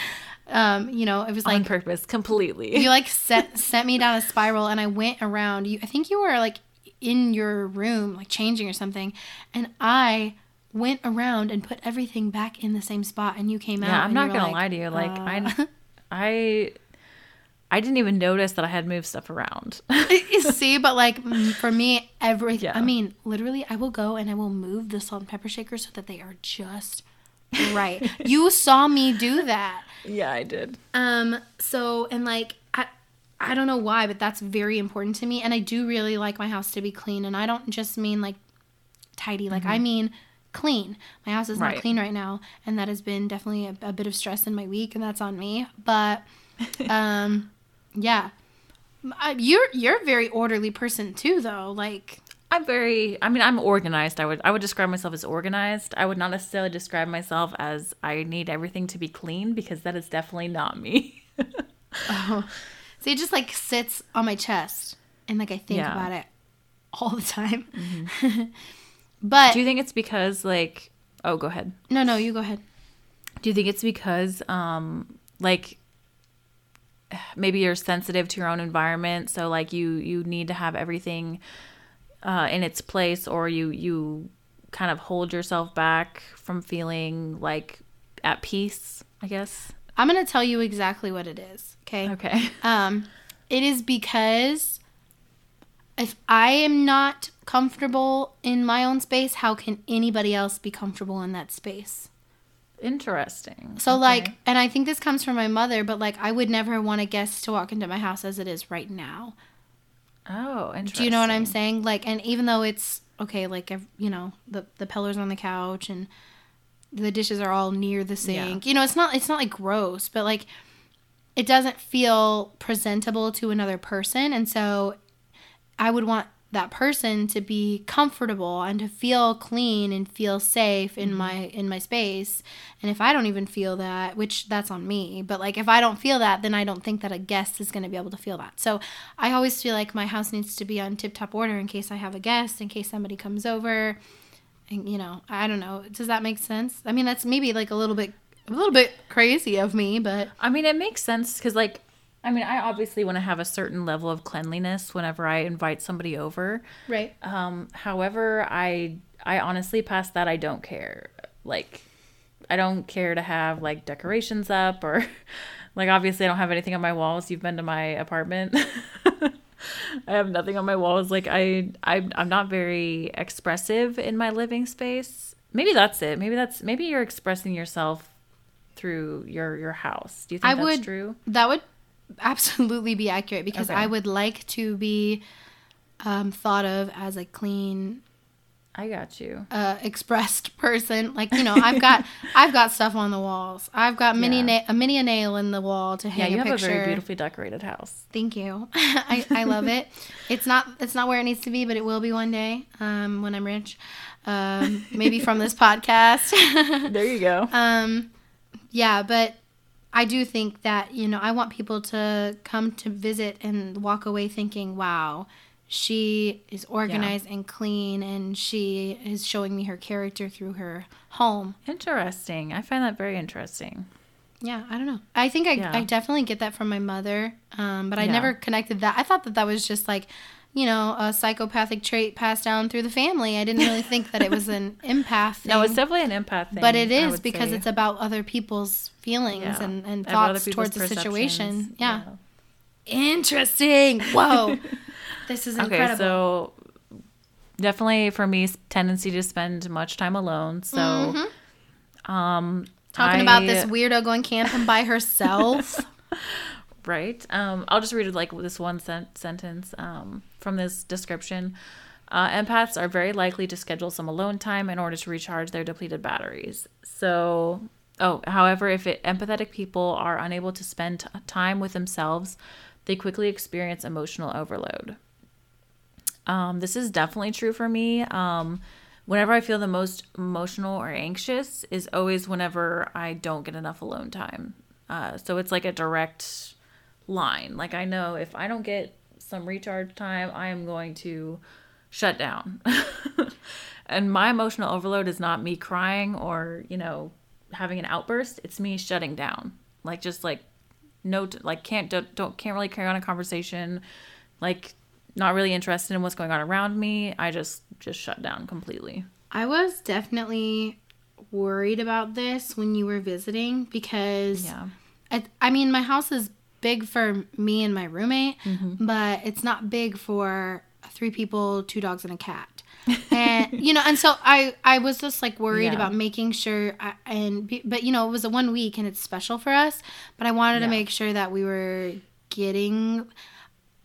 Um, you know, it was like On purpose, completely. you like set sent me down a spiral and I went around you I think you were like in your room like changing or something and I went around and put everything back in the same spot and you came out yeah, I'm not gonna like, lie to you. Like uh, I, I, I didn't even notice that I had moved stuff around. see but like for me everything Yeah. I mean literally I will go and I will move the salt and pepper shakers so that they are just right you saw me do that yeah, I did. Um, so and like I I don't know why, but that's very important to me. And I do really like my house to be clean. And I don't just mean like tidy, like I mean clean. My house is Mm-hmm. Right. not clean right now, and that has been definitely a, a bit of stress in my week, and that's on me. But um yeah. I- You're you're a very orderly person too though. Like I'm very I mean I'm organized. I would I would describe myself as organized. I would not necessarily describe myself as I need everything to be clean because that is definitely not me. Oh. So it just like sits on my chest. and like I think Yeah. about it all the time. but Do you think it's because like oh go ahead. no, no, you go ahead. Do you think it's because um like maybe you're sensitive to your own environment so like you you need to have everything uh in its place or you you kind of hold yourself back from feeling like at peace, I guess. I'm gonna tell you exactly what it is. Okay. Okay. Um, it is because if I am not comfortable in my own space, how can anybody else be comfortable in that space? Interesting. So Okay. like, and I think this comes from my mother, but like, I would never want a guest to walk into my house as it is right now. Oh, interesting. Do you know what I'm saying? Like, and even though it's okay, like, you know, the the pillows on the couch and the dishes are all near the sink. You know, it's not it's not like gross, but like, it doesn't feel presentable to another person, and so I would want that person to be comfortable and to feel clean and feel safe in mm-hmm. my in my space. And if i don't even feel that which that's on me but like if i don't feel that then i don't think that a guest is going to be able to feel that. So i always feel like my house needs to be on tip top order in case i have a guest in case somebody comes over. And you know i don't know. Does that make sense? I mean that's maybe like a little bit a little bit crazy of me but I mean, it makes sense because, like, I mean, I obviously want to have a certain level of cleanliness whenever I invite somebody over. right Um, however, I I honestly past that I don't care. Like, I don't care to have like decorations up or like obviously I don't have anything on my walls. You've been to my apartment. I have nothing on my walls. Like I, I I'm not very expressive in my living space. Maybe that's it. Maybe that's maybe you're expressing yourself through your your house. Do you think I that's would- true? That would absolutely be accurate because Okay. I would like to be um, thought of as a clean, I got you. uh, expressed person. Like you know, I've got I've got stuff on the walls. I've got mini Yeah. na- a mini a nail in the wall to hang. Yeah, you a have picture. a very beautifully decorated house. Thank you. I, I love it. It's not it's not where it needs to be, but it will be one day um, when I'm rich. Um, maybe from this podcast. There you go. Um, yeah, but I do think that, you know, I want people to come to visit and walk away thinking, wow, she is organized and clean and she is showing me her character through her home. Interesting. I find that very interesting. Yeah, I don't know. I think I, Yeah. I definitely get that from my mother, um, but I Yeah. never connected that. I thought that that was just like, you know, a psychopathic trait passed down through the family. I didn't really think that it was an empath thing. No, it's definitely an empath thing. but it I is because say. it's about other people's feelings Yeah. and, and thoughts towards the situation. perceptions. Yeah. Interesting. Whoa. this is incredible. Okay, so definitely for me, tendency to spend much time alone. So, um, Mm-hmm. Talking about this weirdo going camping by herself. right? Um, I'll just read like this one sen- sentence um, from this description. Uh, empaths are very likely to schedule some alone time in order to recharge their depleted batteries. So, oh, however, if it, empathetic people are unable to spend t- time with themselves, they quickly experience emotional overload. Um, this is definitely true for me. Um, whenever I feel the most emotional or anxious is always whenever I don't get enough alone time. Uh, so it's like a direct line. Like I know if I don't get some recharge time, I am going to shut down. and my emotional overload is not me crying or, you know, having an outburst. It's me shutting down. Like just like no like can't don't, don't can't really carry on a conversation. Like not really interested in what's going on around me. I just just shut down completely. I was definitely worried about this when you were visiting because Yeah. I, I mean, my house is big for me and my roommate, Mm-hmm. but it's not big for three people, two dogs, and a cat. and you know, and so I I was just like worried Yeah. about making sure, I, and but you know, it was a one week and it's special for us. But I wanted Yeah. to make sure that we were getting,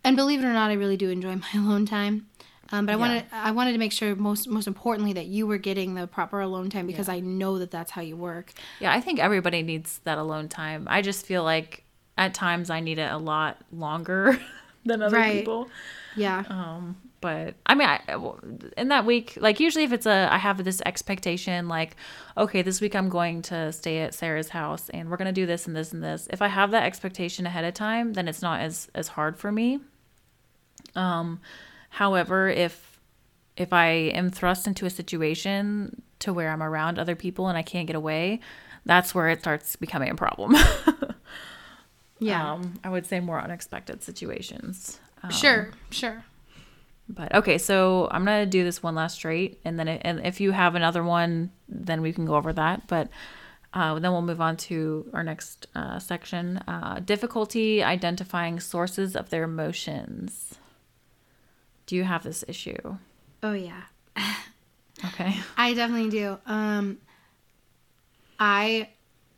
and believe it or not, I really do enjoy my alone time. Um, but I Yeah. wanted I wanted to make sure most most importantly that you were getting the proper alone time because I know that that's how you work. Yeah, I think everybody needs that alone time. I just feel like at times I need it a lot longer than other Right. people. Yeah. Um, but I mean, I, in that week, like usually if it's a, I have this expectation, like, okay, this week I'm going to stay at Sarah's house and we're gonna do this and this and this. If I have that expectation ahead of time, then it's not as as hard for me. Um, however, if if I am thrust into a situation to where I'm around other people and I can't get away, that's where it starts becoming a problem. Yeah. Um, I would say more unexpected situations. Um, sure, sure. But okay, so I'm gonna do this one last straight, and then it, and if you have another one, then we can go over that. But uh, then we'll move on to our next uh, section: uh, difficulty identifying sources of their emotions. Do you have this issue? Oh yeah. Okay. I definitely do. Um I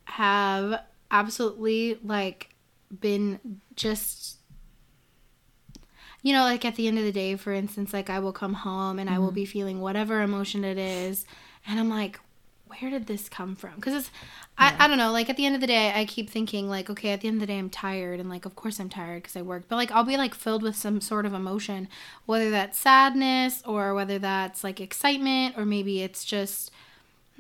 have absolutely like been just you know, like at the end of the day, for instance, like I will come home and I will be feeling whatever emotion it is, and I'm like, where did this come from? Because it's, I, I don't know, like at the end of the day, I keep thinking, like, okay, at the end of the day, I'm tired, and like, of course I'm tired because I worked, but like, I'll be like filled with some sort of emotion, whether that's sadness or whether that's like excitement, or maybe it's just,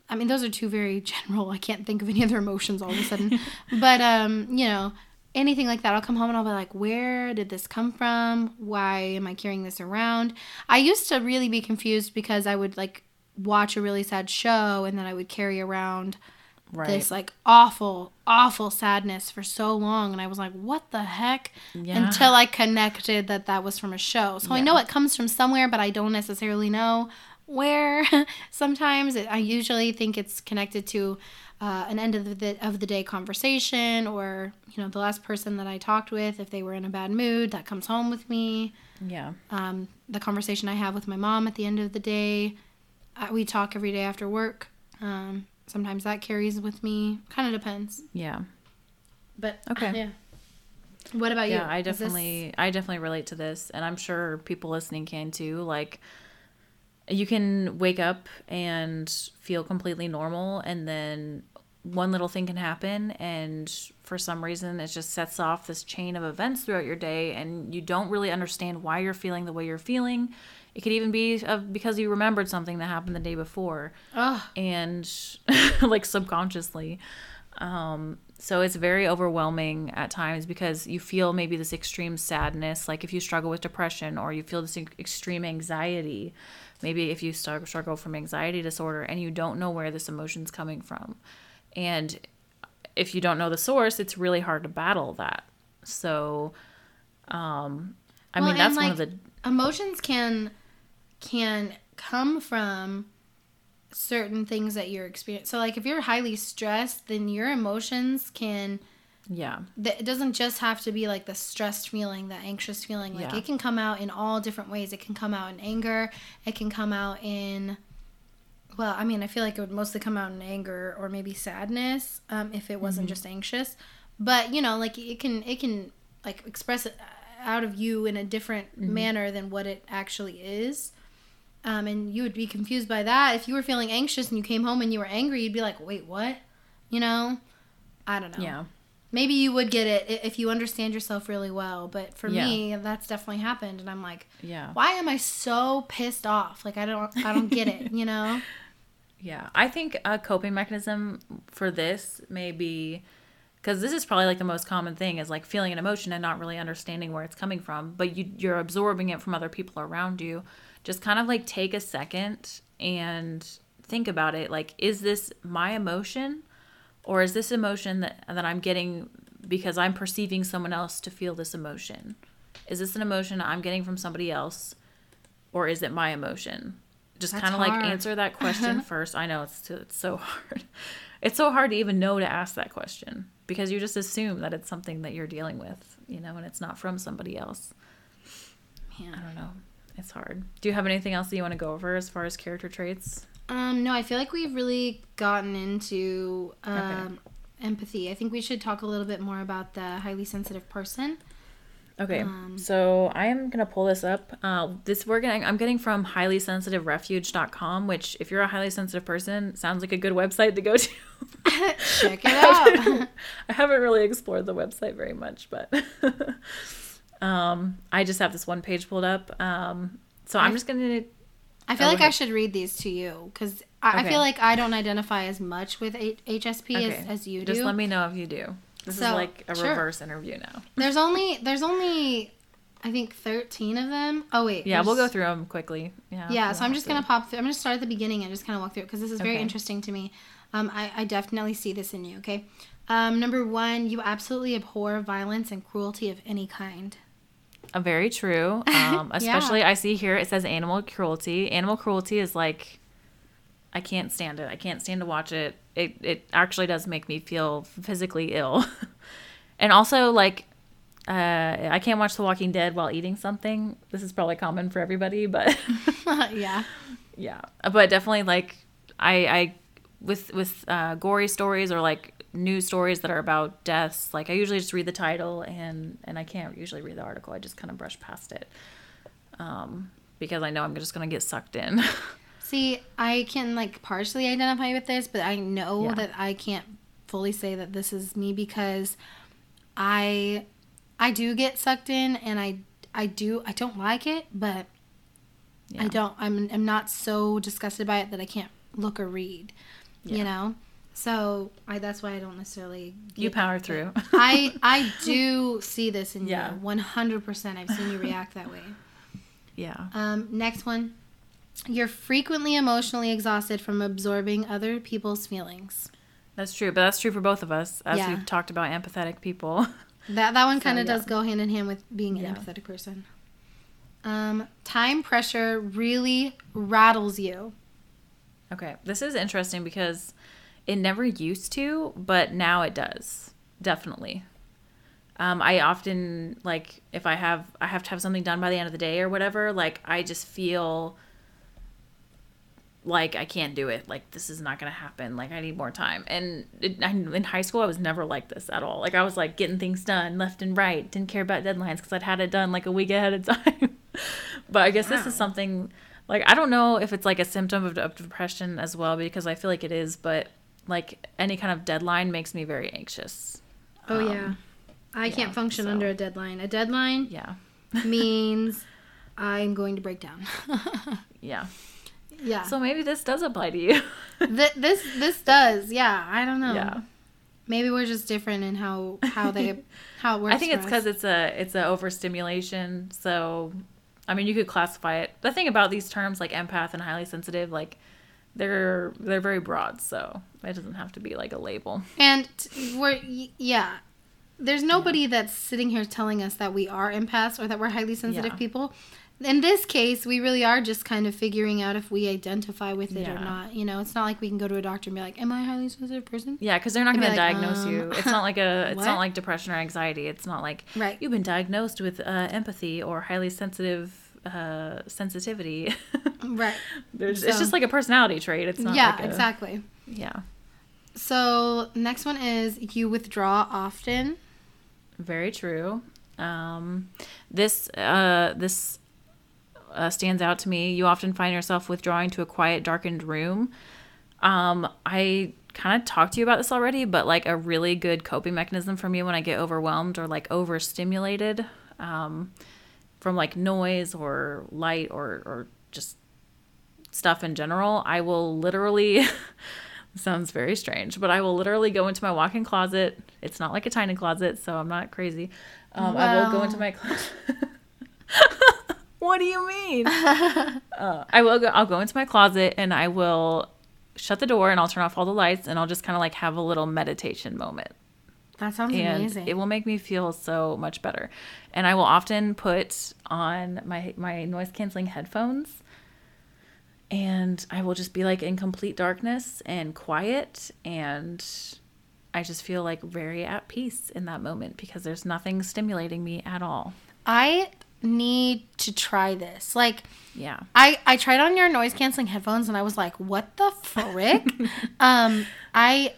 I mean, those are two very general. I can't think of any other emotions all of a sudden. but um, you know, anything like that, I'll come home and I'll be like, "Where did this come from? Why am I carrying this around?" I used to really be confused because I would like watch a really sad show and then I would carry around Right. this like awful, awful sadness for so long, and I was like, "What the heck?" Yeah. Until I connected that that was from a show. So I know it comes from somewhere, but I don't necessarily know where. Sometimes it, I usually think it's connected to uh, an end of the of the day conversation, or you know, the last person that I talked with, if they were in a bad mood, that comes home with me. yeah. Um, the conversation I have with my mom at the end of the day. Uh, we talk every day after work. Um, sometimes that carries with me. Kind of depends. Yeah. But Okay. yeah. What about you? Yeah, I Is this- definitely I definitely relate to this and I'm sure people listening can too. Like you can wake up and feel completely normal and then one little thing can happen and for some reason it just sets off this chain of events throughout your day and you don't really understand why you're feeling the way you're feeling. It could even be because you remembered something that happened the day before Ugh. and like subconsciously. Um, so it's very overwhelming at times because you feel maybe this extreme sadness, like if you struggle with depression or you feel this extreme anxiety, maybe if you struggle from anxiety disorder and you don't know where this emotion's coming from. And if you don't know the source, it's really hard to battle that. So, um, I Well, mean, that's and, one of like, the emotions can can come from certain things that you're experiencing. So like if you're highly stressed, then your emotions can yeah, it doesn't just have to be like the stressed feeling, the anxious feeling. Like Yeah. it can come out in all different ways. It can come out in anger. It can come out in well, I mean, I feel like it would mostly come out in anger or maybe sadness um, if it wasn't just anxious. But you know, like it can it can like express it out of you in a different manner than what it actually is. Um, and you would be confused by that. If you were feeling anxious and you came home and you were angry, you'd be like, "Wait, what?" You know? I don't know yeah, maybe you would get it if you understand yourself really well but for Yeah. me that's definitely happened and i'm like yeah. why am i so pissed off like i don't i don't get it you know Yeah, I think a coping mechanism for this may be because this is probably like the most common thing is like feeling an emotion and not really understanding where it's coming from, but you you're absorbing it from other people around you. Just kind of like take a second and think about it. Like, is this my emotion, or is this emotion that that I'm getting because I'm perceiving someone else to feel this emotion? Is this an emotion I'm getting from somebody else, or is it my emotion? Just kind of like answer that question first. I know it's it's so hard. It's so hard to even know to ask that question because you just assume that it's something that you're dealing with, you know, and it's not from somebody else. I don't know. It's hard. Do you have anything else that you want to go over as far as character traits? Um no i feel like we've really gotten into um empathy i think we should talk a little bit more about the highly sensitive person Okay, Um, so I am gonna pull this up. Uh, this we're getting. I'm getting from highlysensitiverefuge.com, which if you're a highly sensitive person, sounds like a good website to go to. check it out I haven't really explored the website very much, but um, I just have this one page pulled up. Um, so I'm just gonna. I feel Oh, like i should read these to you because I, I feel like i don't identify as much with H- hsp Okay, as, as you do just let me know if you do. This So, is like a sure. reverse interview now. there's only there's only I think 13 of them. Oh wait. Yeah, we'll go through them quickly. Yeah. Yeah, so I'm just gonna pop through. I'm gonna start at the beginning and just kind of walk through it because this is very Okay. interesting to me. Um, I, I definitely see this in you. Okay. Um, number one, you absolutely abhor violence and cruelty of any kind. Uh, very true. Um, especially I see here it says animal cruelty. Animal cruelty is like I can't stand it. I can't stand to watch it. It it actually does make me feel physically ill. and also like uh, I can't watch The Walking Dead while eating something. This is probably common for everybody, but yeah. yeah. But definitely like I I with with uh, gory stories or like news stories that are about deaths, like I usually just read the title and and I can't usually read the article. I just kind of brush past it. Um because I know I'm just going to get sucked in. See, I can like partially identify with this, but I know Yeah. that I can't fully say that this is me because I I do get sucked in and I I do I don't like it, but I don't I'm I'm not so disgusted by it that I can't look or read. Yeah. You know? So I that's why I don't necessarily you power through. I I do see this in Yeah. you. One hundred percent I've seen you react that way. yeah. Um, next one. You're frequently emotionally exhausted from absorbing other people's feelings. That's true, but that's true for both of us as Yeah. we've talked about empathetic people. That that one So, kind of yeah. does go hand in hand with being an empathetic person. Um, time pressure really rattles you. Okay, this is interesting because it never used to, but now it does. Definitely. Um, I often like if I have I have to have something done by the end of the day or whatever. Like I just feel like I can't do it. Like this is not gonna happen. Like I need more time. And it, I, in high school, I was never like this at all. Like I was like getting things done left and right. Didn't care about deadlines because I'd had it done like a week ahead of time. but I guess this is something like I don't know if it's like a symptom of, of depression as well because I feel like it is. But like any kind of deadline makes me very anxious. Oh Um, yeah, I yeah, can't function so- under a deadline. A deadline Yeah. means I'm going to break down. Yeah. yeah. So maybe this does apply to you. Th- this this does. Yeah. I don't know. Yeah. Maybe we're just different in how how they how it works. I think it's because it's a it's a overstimulation. So, I mean, you could classify it. The thing about these terms like empath and highly sensitive, like they're they're very broad. So it doesn't have to be like a label. And we're yeah. There's nobody that's sitting here telling us that we are empaths or that we're highly sensitive Yeah. people. In this case, we really are just kind of figuring out if we identify with it or not. You know, it's not like we can go to a doctor and be like, "Am I a highly sensitive person?" Yeah, because they're not going to diagnose um, you. It's not like a it's not like depression or anxiety. It's not like Right. you've been diagnosed with uh, empathy or highly sensitive uh, sensitivity. Right. There's, it's just like a personality trait. It's not yeah, like a, exactly. Yeah, So, next one is you withdraw often. very true. Um, this uh, this uh, stands out to me. You often find yourself withdrawing to a quiet, darkened room. Um, I kind of talked to you about this already, but like a really good coping mechanism for me when I get overwhelmed or like overstimulated um, from like noise or light or, or just stuff in general, I will literally. sounds very strange, but I will literally go into my walk-in closet. It's not like a tiny closet, so I'm not crazy. Um, I will go into my closet. what do you mean? uh, I will go. I'll go into my closet and I will shut the door and I'll turn off all the lights and I'll just kind of like have a little meditation moment That sounds and amazing. it will make me feel so much better. And I will often put on my my noise canceling headphones and I will just be like in complete darkness and quiet and I just feel like very at peace in that moment because there's nothing stimulating me at all. I need to try this. Like, Yeah. I I tried on your noise canceling headphones and I was like, what the frick? um, I,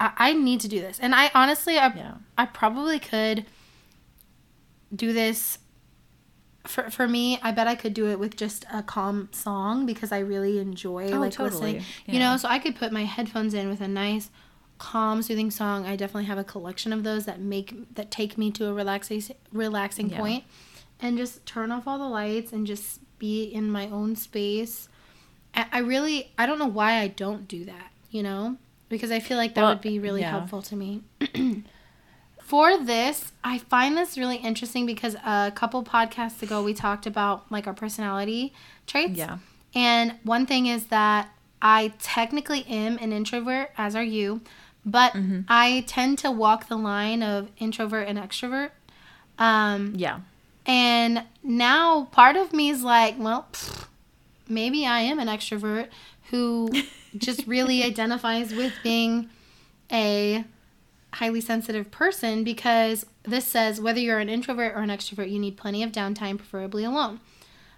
I I need to do this, and I honestly, I Yeah. I probably could do this. For, for me, I bet I could do it with just a calm song because I really enjoy Oh, like totally. listening. You know, so I could put my headphones in with a nice, calm, soothing song. I definitely have a collection of those that make that take me to a relaxation relaxing Yeah. point, and just turn off all the lights and just be in my own space. I, I really I don't know why I don't do that. You know, because I feel like that Well, would be really yeah. helpful to me. for this, I find this really interesting because a couple podcasts ago we talked about like our personality traits. Yeah. And one thing is that I technically am an introvert, as are you, but Mm-hmm. I tend to walk the line of introvert and extrovert. Um, Yeah. and now part of me is like, well, pfft, maybe I am an extrovert who just really identifies with being a highly sensitive person because this says whether you're an introvert or an extrovert, you need plenty of downtime, preferably alone.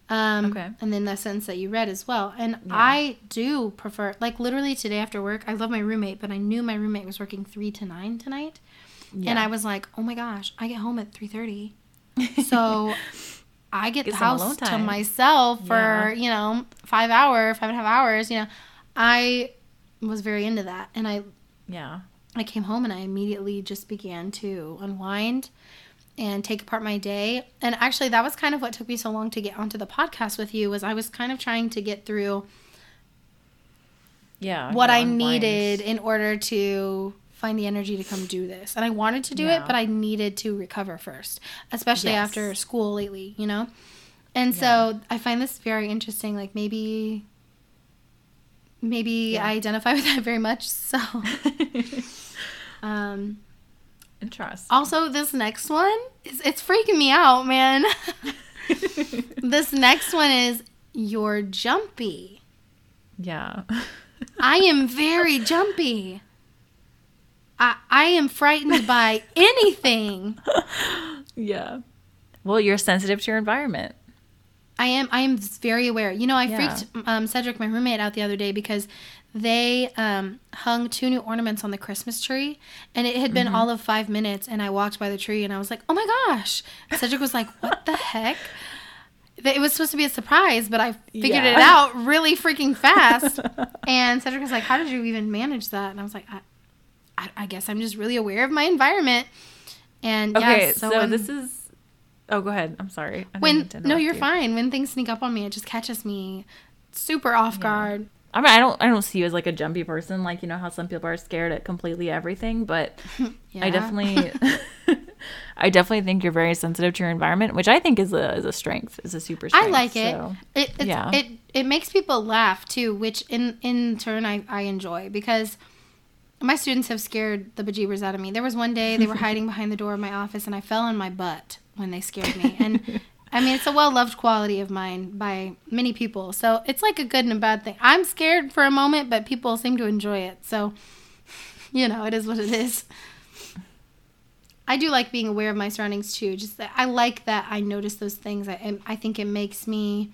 Um, Okay. And then the sentence that you read as well. And I do prefer, like literally today after work, I love my roommate, but I knew my roommate was working three to nine tonight. And I was like, oh my gosh, I get home at 3.30. So I get Get the house to myself for, Yeah. you know, five hour, five and a half hours, you know. I was very into that. And I Yeah. I came home and I immediately just began to unwind and take apart my day. And actually that was kind of what took me so long to get onto the podcast with you was I was kind of trying to get through Yeah. what I needed in order to find the energy to come do this. And I wanted to do Yeah. it, but I needed to recover first, especially Yes. after school lately, you know? And so I find this very interesting. Like maybe, maybe Yeah. I identify with that very much. So, um, Interesting. also this next one is, it's freaking me out, man. this next one is you're jumpy. yeah. I am very jumpy. I, I am frightened by anything. yeah. Well, you're sensitive to your environment. I am I am very aware. You know, I Yeah. freaked um, Cedric, my roommate, out the other day because they um, hung two new ornaments on the Christmas tree, and it had been Mm-hmm. all of five minutes. And I walked by the tree, and I was like, "Oh my gosh!" Cedric was like, "What the heck?" It was supposed to be a surprise, but I figured Yeah. it out really freaking fast. and Cedric was like, "How did you even manage that?" And I was like, "I, I, I guess I'm just really aware of my environment." And Okay, yeah, so, when- this is. Oh, go ahead. I'm sorry. I when no you're you. fine when things sneak up on me it just catches me super off guard I mean, I don't. I don't see you as like a jumpy person. Like you know how some people are scared at completely everything, but yeah. I definitely. I definitely think you're very sensitive to your environment, which I think is a is a strength, is a super strength. I like it. so- It it's, yeah. it it makes people laugh too, which in in turn I I enjoy because my students have scared the bejeebers out of me. There was one day they were hiding behind the door of my office and I fell on my butt when they scared me. And I mean, it's a well loved quality of mine by many people. So it's like a good and a bad thing. I'm scared for a moment, but people seem to enjoy it. So, you know, it is what it is. I do like being aware of my surroundings too. Just that I like that I notice those things. I, I think it makes me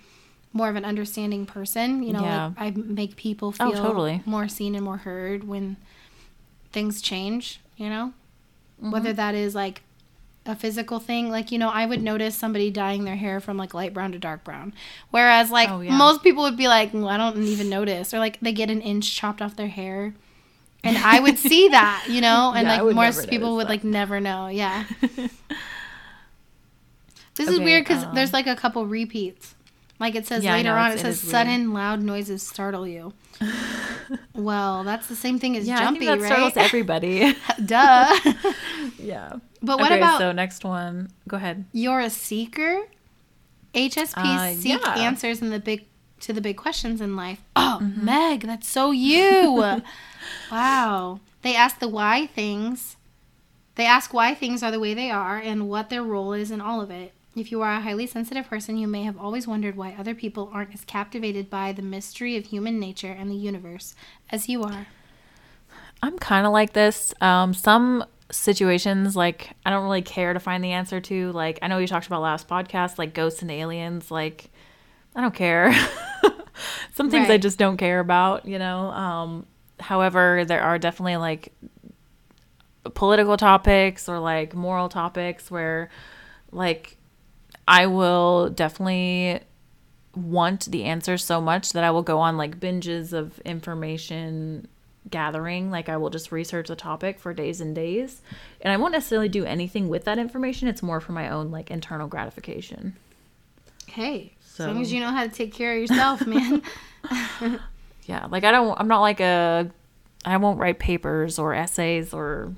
more of an understanding person. You know, Yeah. like I make people Oh, feel totally. more seen and more heard when things change. You know, whether Mm-hmm. that is like a physical thing, like you know, I would notice somebody dyeing their hair from like light brown to dark brown, whereas like Oh, yeah. most people would be like, well, I don't even notice, or like they get an inch chopped off their hair. And I would see that, you know, and Yeah, like most people would that. like never know. Yeah. This is weird because um, there's like a couple repeats. Like it says Yeah, later know, on, it says sudden loud noises startle you. well, that's the same thing as yeah, jumpy, I think that startles everybody. Duh. yeah. but what okay, about so next one? Go ahead. you're a seeker? HSPs Uh, seek yeah. answers in the big to the big questions in life. Oh, Mm-hmm. Meg, that's so you. wow. They ask the why things. They ask why things are the way they are and what their role is in all of it. If you are a highly sensitive person, you may have always wondered why other people aren't as captivated by the mystery of human nature and the universe as you are. I'm kind of like this. Um, some situations, like, I don't really care to find the answer to. Like, I know you talked about last podcast, like ghosts and aliens. Like, I don't care. some things I just don't care about, you know? Um, however, there are definitely like political topics or like moral topics where, like, I will definitely want the answer so much that I will go on like binges of information gathering. Like I will just research the topic for days and days. And I won't necessarily do anything with that information. It's more for my own like internal gratification. Hey, as long as you know how to take care of yourself, man. Yeah. Like I don't I'm not like a I won't write papers or essays or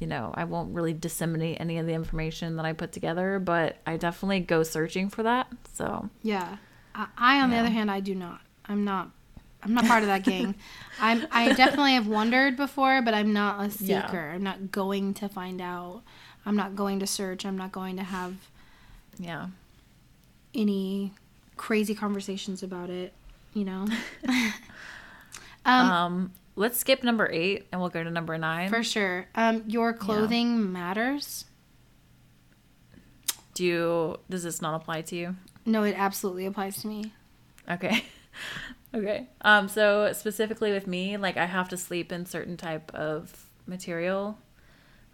you know, I won't really disseminate any of the information that I put together, but I definitely go searching for that. So, Yeah. I, I on the other hand, I do not. I'm not. I'm not part of that gang. I'm. I definitely have wondered before, but I'm not a Yeah. seeker. I'm not going to find out. I'm not going to search. I'm not going to have yeah. any crazy conversations about it. You know. um, Um, let's skip number eight and we'll go to number nine. for sure. Um, your clothing matters. Do you, does this not apply to you? No, it absolutely applies to me. Okay. okay. Um, so specifically with me, like I have to sleep in certain type of material.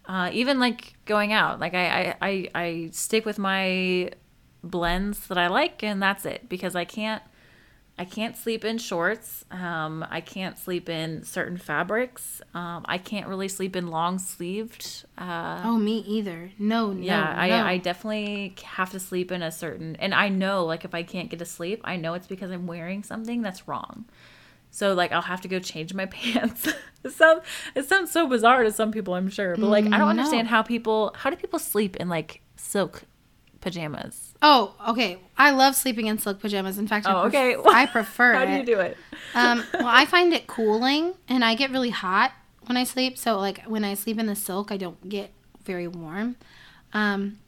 Uh, even like going out, like I, I, I, I stick with my blends that I like and that's it because I can't, I can't sleep in shorts. Um, I can't sleep in certain fabrics. Um, I can't really sleep in long sleeved. Uh, Oh, me either. No, no. yeah, I, no. I definitely have to sleep in a certain, and I know like if I can't get to sleep, I know it's because I'm wearing something that's wrong. So like I'll have to go change my pants. it sounds it sounds so bizarre to some people, I'm sure, but like I don't No. understand how people how do people sleep in like silk pajamas? Oh, okay. I love sleeping in silk pajamas. In fact, I, Oh, pref- okay. I prefer How do you do it? um, well, I find it cooling, and I get really hot when I sleep. So, like when I sleep in the silk, I don't get very warm. Um,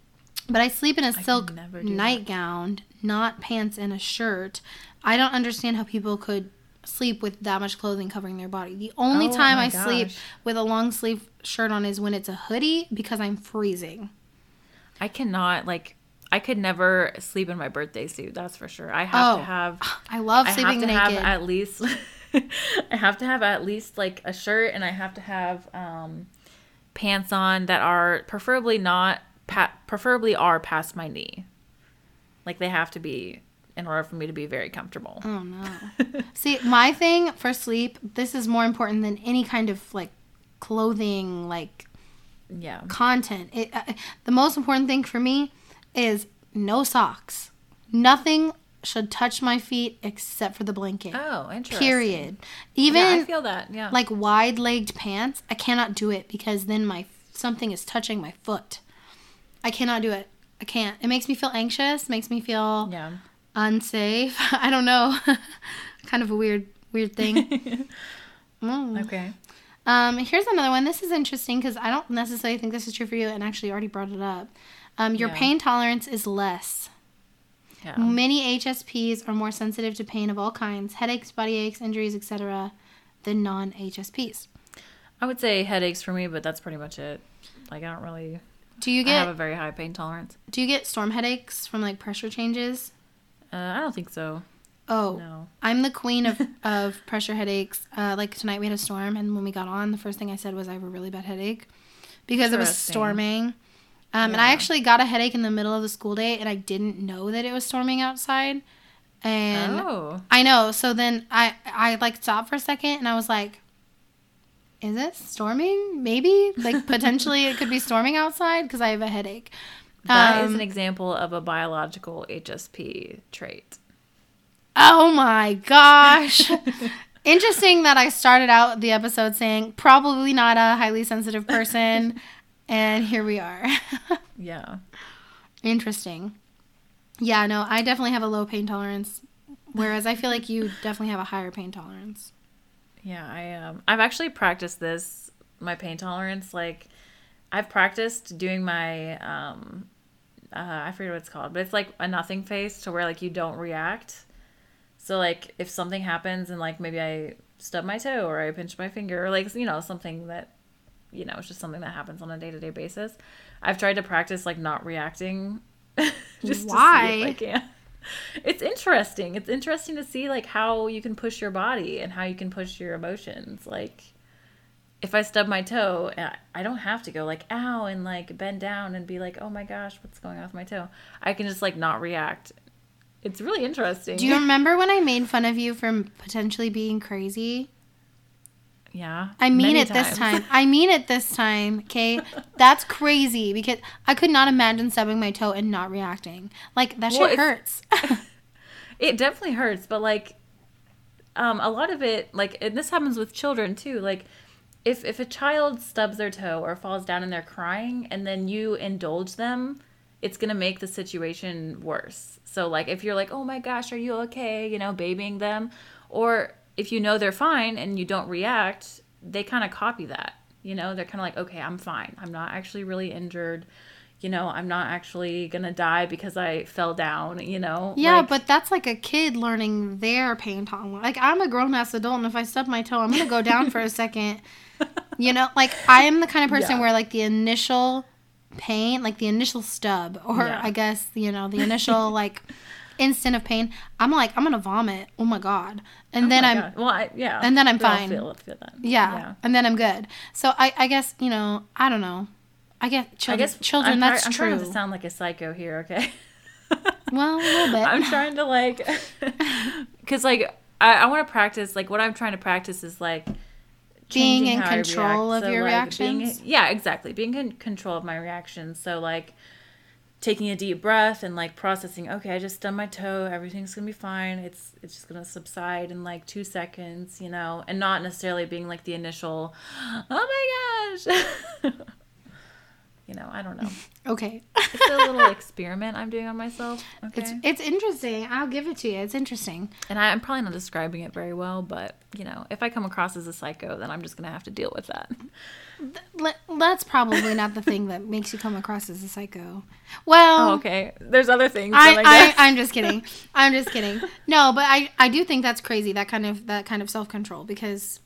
but I sleep in a silk do that. nightgown, not pants and a shirt. I don't understand how people could sleep with that much clothing covering their body. The only Oh, time I sleep with a long sleeve shirt on is when it's a hoodie because I'm freezing. I cannot like I could never sleep in my birthday suit, that's for sure. I have Oh, to have I love I sleeping have to naked. have at least I have to have at least like a shirt and I have to have um pants on that are preferably not pa- preferably are past my knee. Like they have to be in order for me to be very comfortable. Oh no. See, my thing for sleep, this is more important than any kind of like clothing like Yeah. content. It, uh, the most important thing for me is no socks. Nothing should touch my feet except for the blanket. Oh, interesting. Period. Yeah, Even I feel that. Yeah. like wide-legged pants, I cannot do it because then my something is touching my foot. I cannot do it. I can't. It makes me feel anxious, makes me feel yeah. unsafe. I don't know. kind of a weird weird thing. Mm. Okay. Um, here's another one. This is interesting because I don't necessarily think this is true for you, and actually already brought it up. Um, your Yeah. pain tolerance is less. Yeah. Many HSPs are more sensitive to pain of all kinds, headaches, body aches, injuries, etc., than non-HSPs. I would say headaches for me, but that's pretty much it. Like I don't really Do you I have get a very high pain tolerance. do you get storm headaches from like pressure changes? Uh, I don't think so. Oh, No. I'm the queen of, of pressure headaches. Uh, like tonight we had a storm, and when we got on, the first thing I said was I have a really bad headache because it was storming. Um, And I actually got a headache in the middle of the school day, and I didn't know that it was storming outside. And oh. I know. So then I I like stopped for a second, and I was like, "Is it storming? Maybe like potentially it could be storming outside because I have a headache." That is Um, an example of a biological HSP trait. Oh my gosh. Interesting that I started out the episode saying probably not a highly sensitive person, and here we are. Yeah. Interesting. Yeah, no, I definitely have a low pain tolerance, whereas I feel like you definitely have a higher pain tolerance. Yeah, I um I've actually practiced this my pain tolerance like I've practiced doing my um uh, I forget what it's called, but it's like a nothing face to where like you don't react. So like if something happens and like maybe I stub my toe or I pinch my finger or like you know something that you know it's just something that happens on a day to day basis. I've tried to practice like not reacting. just to see Why? if I can. It's interesting. It's interesting to see like how you can push your body and how you can push your emotions. Like if I stub my toe, I- I don't have to go like ow and like bend down and be like, "Oh my gosh, what's going on with my toe?" I can just like not react. It's really interesting. Do you remember when I made fun of you for potentially being crazy? Yeah. I mean it this time. I mean it this time, okay? That's crazy because I could not imagine stubbing my toe and not reacting. Like, that Well, shit hurts. it definitely hurts but like um a lot of it like and this happens with children too like if if a child stubs their toe or falls down and they're crying and then you indulge them, it's going to make the situation worse. So like if you're like, "Oh my gosh, are you okay?" you know, babying them or if you know they're fine and you don't react, they kind of copy that. You know, they're kind of like, "Okay, I'm fine. I'm not actually really injured." You know, I'm not actually gonna die because I fell down. You know, Yeah, Like, but that's like a kid learning their pain tolerance. Like I'm a grown ass adult, and if I stub my toe, I'm gonna go down for a second. You know, like I am the kind of person Yeah. where like the initial pain, like the initial stub, or Yeah. I guess you know the initial like instant of pain, I'm like I'm gonna vomit. Oh my god, and Oh then I'm God. well, I, yeah, and then I'm we fine. Feel, feel that. yeah, and then I'm good. So I I guess you know I don't know. I guess I children, guess children I'm, that's I'm true. trying to sound like a psycho here, okay? well, a little bit. I'm trying to like, because like I, I want to practice. Like what I'm trying to practice is like Being in control react. of your like, being- reactions? yeah, exactly. Being in control of my reactions. So like taking a deep breath and like processing. Okay, I just stubbed my toe. Everything's gonna be fine. It's it's just gonna subside in like two seconds. You know, and not necessarily being like the initial. Oh my gosh. you know, I don't know. okay. It's a little experiment I'm doing on myself. Okay. It's it's interesting. I'll give it to you. It's interesting. And I, I'm probably not describing it very well, but you know, if I come across as a psycho, then I'm just gonna have to deal with that. Let, that's probably not the thing that makes you come across as a psycho. Well, Oh, okay. There's other things. I, I. I'm just kidding. I'm just kidding. No, but I, I do think that's crazy. That kind of that kind of self control because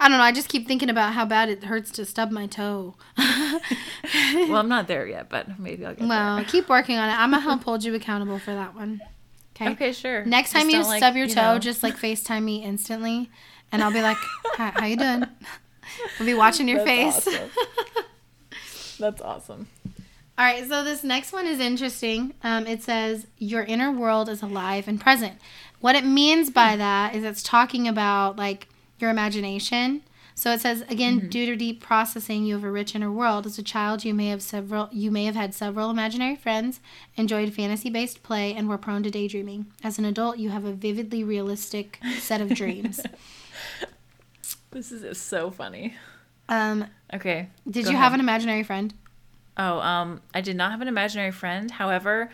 I don't know. I just keep thinking about how bad it hurts to stub my toe. well, I'm not there yet, but maybe I'll get there. well, keep working on it. I'm gonna help hold you accountable for that one. Okay. Okay, sure. Next Just time you don't, like, stub your you toe, know- just like FaceTime me instantly, and I'll be like, "How, how you doing?" I'll be watching your That's face. awesome. That's awesome. All right, so this next one is interesting. Um, it says, Your inner world is alive and present. What it means by that is it's talking about like your imagination. So it says again, due to deep processing, you have a rich inner world. As a child, you may have several you may have had several imaginary friends, enjoyed fantasy-based play, and were prone to daydreaming. As an adult, you have a vividly realistic set of dreams. This is so funny. Um, Okay. did you ahead. have an imaginary friend? Oh, um, I did not have an imaginary friend. However,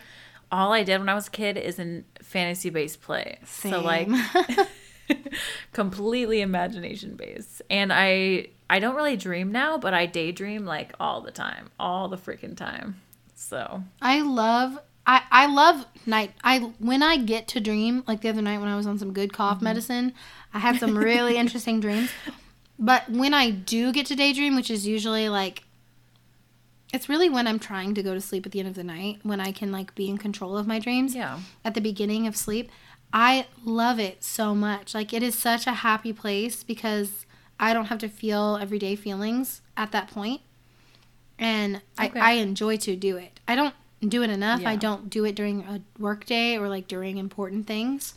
all I did when I was a kid is in fantasy based play. So like Same. completely imagination based. And I I don't really dream now, but I daydream like all the time. All the freaking time. So I love I I love night I when I get to dream like the other night when I was on some good cough mm-hmm. medicine, I had some really interesting dreams. But when I do get to daydream, which is usually like it's really when I'm trying to go to sleep at the end of the night when I can like be in control of my dreams yeah. at the beginning of sleep. I love it so much. Like it is such a happy place because I don't have to feel everyday feelings at that point. And Okay. I, I enjoy to do it. I don't do it enough. I don't do it during a work day or like during important things,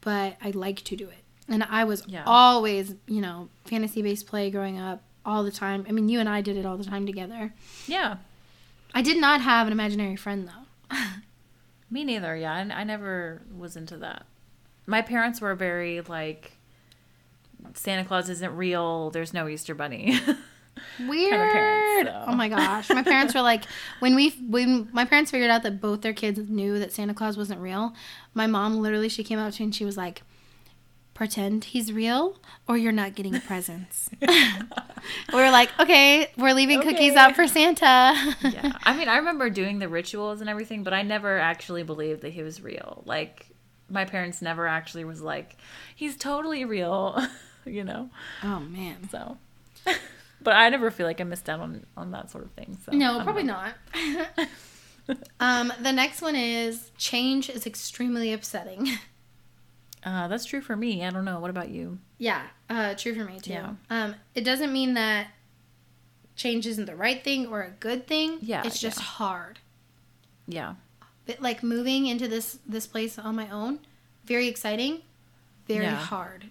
but I like to do it. And I was Yeah. always, you know, fantasy based play growing up all the time. I mean, you and I did it all the time together. Yeah. I did not have an imaginary friend though. Me neither. Yeah. I, I never was into that. My parents were very like Santa Claus isn't real. There's no Easter bunny. Weird. parents, so. Oh my gosh. My parents were like when we when my parents figured out that both their kids knew that Santa Claus wasn't real. My mom literally she came up to me and she was like pretend he's real or you're not getting presents. we were like, "Okay, we're leaving cookies out for Santa." yeah. I mean, I remember doing the rituals and everything, but I never actually believed that he was real. Like, my parents never actually was like, he's totally real, you know? oh man. So, but I never feel like I missed out on, on that sort of thing. So No, probably know. not. um, the next one is change is extremely upsetting. Uh, that's true for me. I don't know. What about you? Yeah, uh, true for me too. Yeah. Um, it doesn't mean that change isn't the right thing or a good thing. Yeah, it's just yeah. hard. Yeah. But like moving into this this place on my own, very exciting, very Yeah. hard.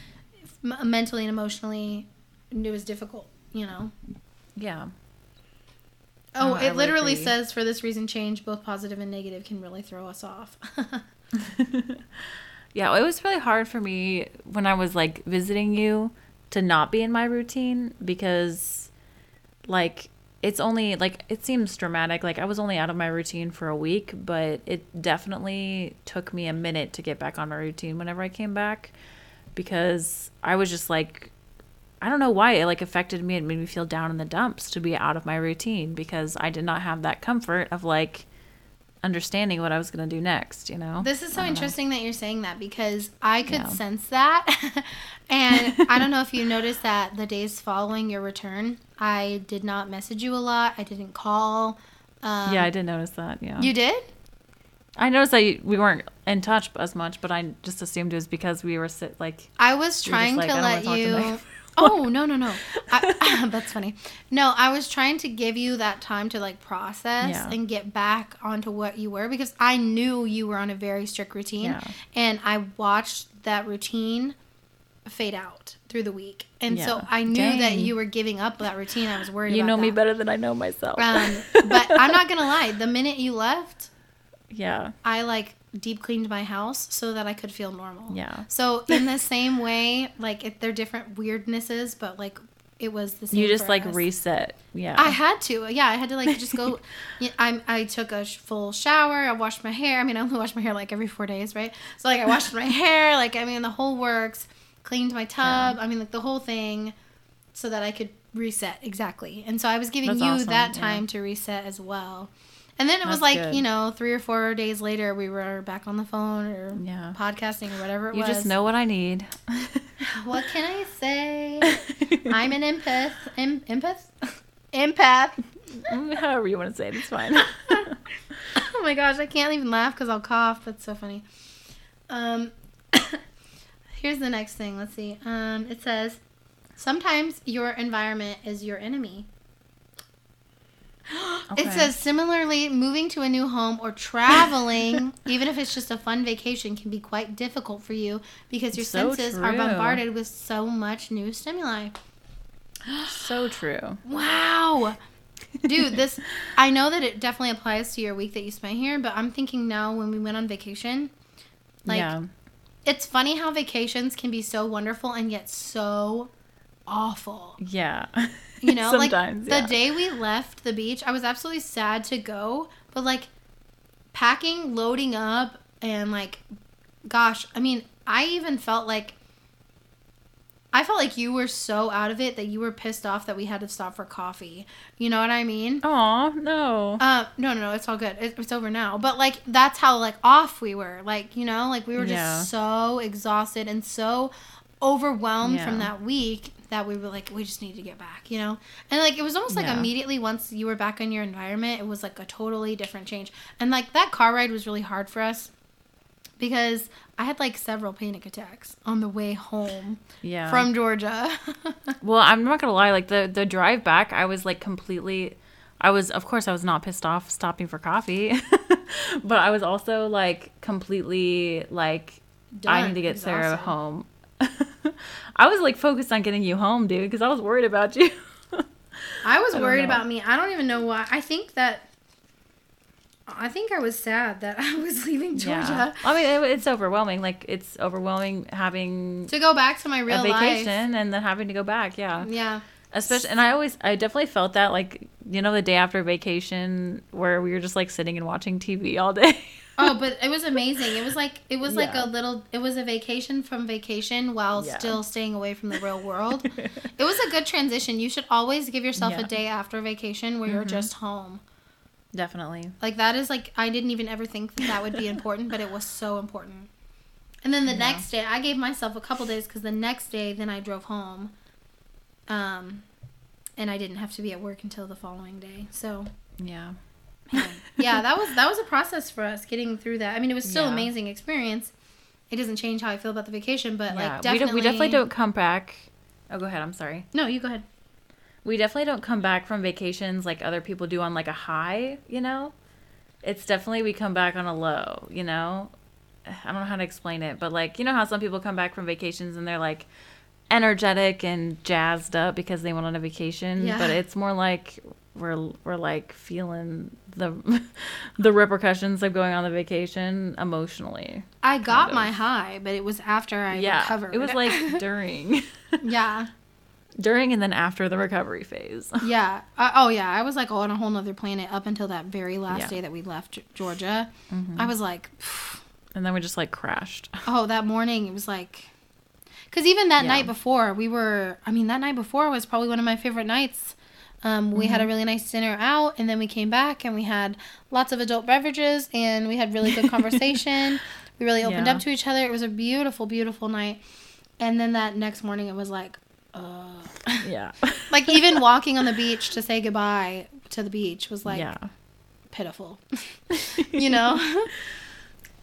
Mentally and emotionally, it was difficult. You know. Yeah. Oh, Oh, it literally agree. says for this reason, change both positive and negative can really throw us off. yeah. It was really hard for me when I was like visiting you to not be in my routine because like it's only like it seems dramatic like i was only out of my routine for a week but it definitely took me a minute to get back on my routine whenever i came back because i was just like i don't know why it like affected me it made me feel down in the dumps to be out of my routine because i did not have that comfort of like understanding what i was going to do next you know This is so I don't know. interesting that you're saying that because I could Yeah. sense that. and I don't know if you noticed that the days following your return, I did not message you a lot. I didn't call. Um, yeah i did notice that yeah You did? i noticed that we weren't in touch as much but i just assumed it was because we were sit like I was trying like, to "I let you. talk to Meg." oh no no no! I, that's funny. No, I was trying to give you that time to like process Yeah. and get back onto what you were because I knew you were on a very strict routine, Yeah. and I watched that routine fade out through the week, and so I knew that you were giving up that routine. I was worried. you know me better than i know myself Um, but I'm not gonna lie. The minute you left, yeah I like deep cleaned my house so that I could feel normal. Yeah. So in the same way, like it, they're different weirdnesses, but like it was the same. you just like us. reset yeah I had to. Yeah, I had to like just go. yeah, I I took a full shower. I washed my hair. I mean, I only wash my hair like every four days, right? So like I washed my hair. Like I mean, the whole works. Cleaned my tub. I mean, like the whole thing, so that I could reset exactly. And so I was giving That's you awesome, that yeah. time to reset as well. And then it was like good. you know three or four days later we were back on the phone or Yeah. podcasting or whatever it you was. just know what i need What can I say? I'm an empath. Em- empath. Empath. however you want to say it it's fine oh my gosh, I can't even laugh because I'll cough. That's so funny. Um, here's the next thing. Let's see. Um, it says, sometimes your environment is your enemy. It says similarly, moving to a new home or traveling, even if it's just a fun vacation, can be quite difficult for you because your So senses are bombarded with so much new stimuli. so true Wow. Dude, this I know that it definitely applies to your week that you spent here, but I'm thinking now when we went on vacation, like yeah it's funny how vacations can be so wonderful and yet so awful. yeah You know, like yeah. the day we left the beach, I was absolutely sad to go, but like packing, loading up and like gosh, I mean, I even felt like I felt like you were so out of it that you were pissed off that we had to stop for coffee. You know what I mean? oh no Uh, no, no, no, it's all good. It, it's over now. But like, that's how like off we were. Like, you know, like we were just Yeah. so exhausted and so overwhelmed from that week that we were like, we just need to get back, you know. And like, it was almost like Yeah. immediately once you were back in your environment, it was like a totally different change. And like that car ride was really hard for us because I had like several panic attacks on the way home yeah from Georgia. Well, I'm not gonna lie. Like the the drive back, I was like completely. I was, of course, I was not pissed off stopping for coffee, but I was also like completely like I need to get Sarah home. I was like focused on getting you home, dude, because I was worried about you. I was don't worried know. about me. I don't even know why. I think that. I think I was sad that I was leaving Georgia yeah, I mean it, it's overwhelming. Like it's overwhelming having to go back to my real vacation life. and then having to go back. Yeah, Yeah. especially and I always I definitely felt that like you know the day after vacation where we were just like sitting and watching TV all day. Oh, but it was amazing. It was like it was like a little. It was a vacation from vacation while Yeah. still staying away from the real world. it was a good transition. You should always give yourself a day after vacation where you're just home. Definitely. Like that is like I didn't even ever think that that would be important, but it was so important. And then the Yeah. next day, I gave myself a couple days because the next day, then I drove home. Um, and I didn't have to be at work until the following day. So Yeah. Man. yeah, that was that was a process for us getting through that. I mean, it was still Yeah. an amazing experience. It doesn't change how I feel about the vacation, but yeah. like we, definitely don't, we definitely don't come back. Oh, go ahead. I'm sorry. No, you go ahead. We definitely don't come back from vacations like other people do on like a high, you know? It's definitely we come back on a low, you know? I don't know how to explain it, but like, you know how some people come back from vacations and they're like energetic and jazzed up because they went on a vacation, Yeah. but it's more like we're we're like feeling the the repercussions of going on the vacation emotionally. I got of. my high, but it was after I yeah, recovered. it was like during. yeah. during and then after the recovery phase. yeah. I, oh yeah. I was like on a whole nother planet up until that very last Yeah. day that we left Georgia. Mm-hmm. I was like, And then we just like crashed. oh, that morning it was like, because even that Yeah. night before we were. I mean, that night before was probably one of my favorite nights. Um, we Mm-hmm. had a really nice dinner out, and then we came back and we had lots of adult beverages, and we had really good conversation. we really opened Yeah. up to each other. It was a beautiful, beautiful night. And then that next morning, it was like, uh, Yeah. like even walking on the beach to say goodbye to the beach was like yeah. pitiful. you know?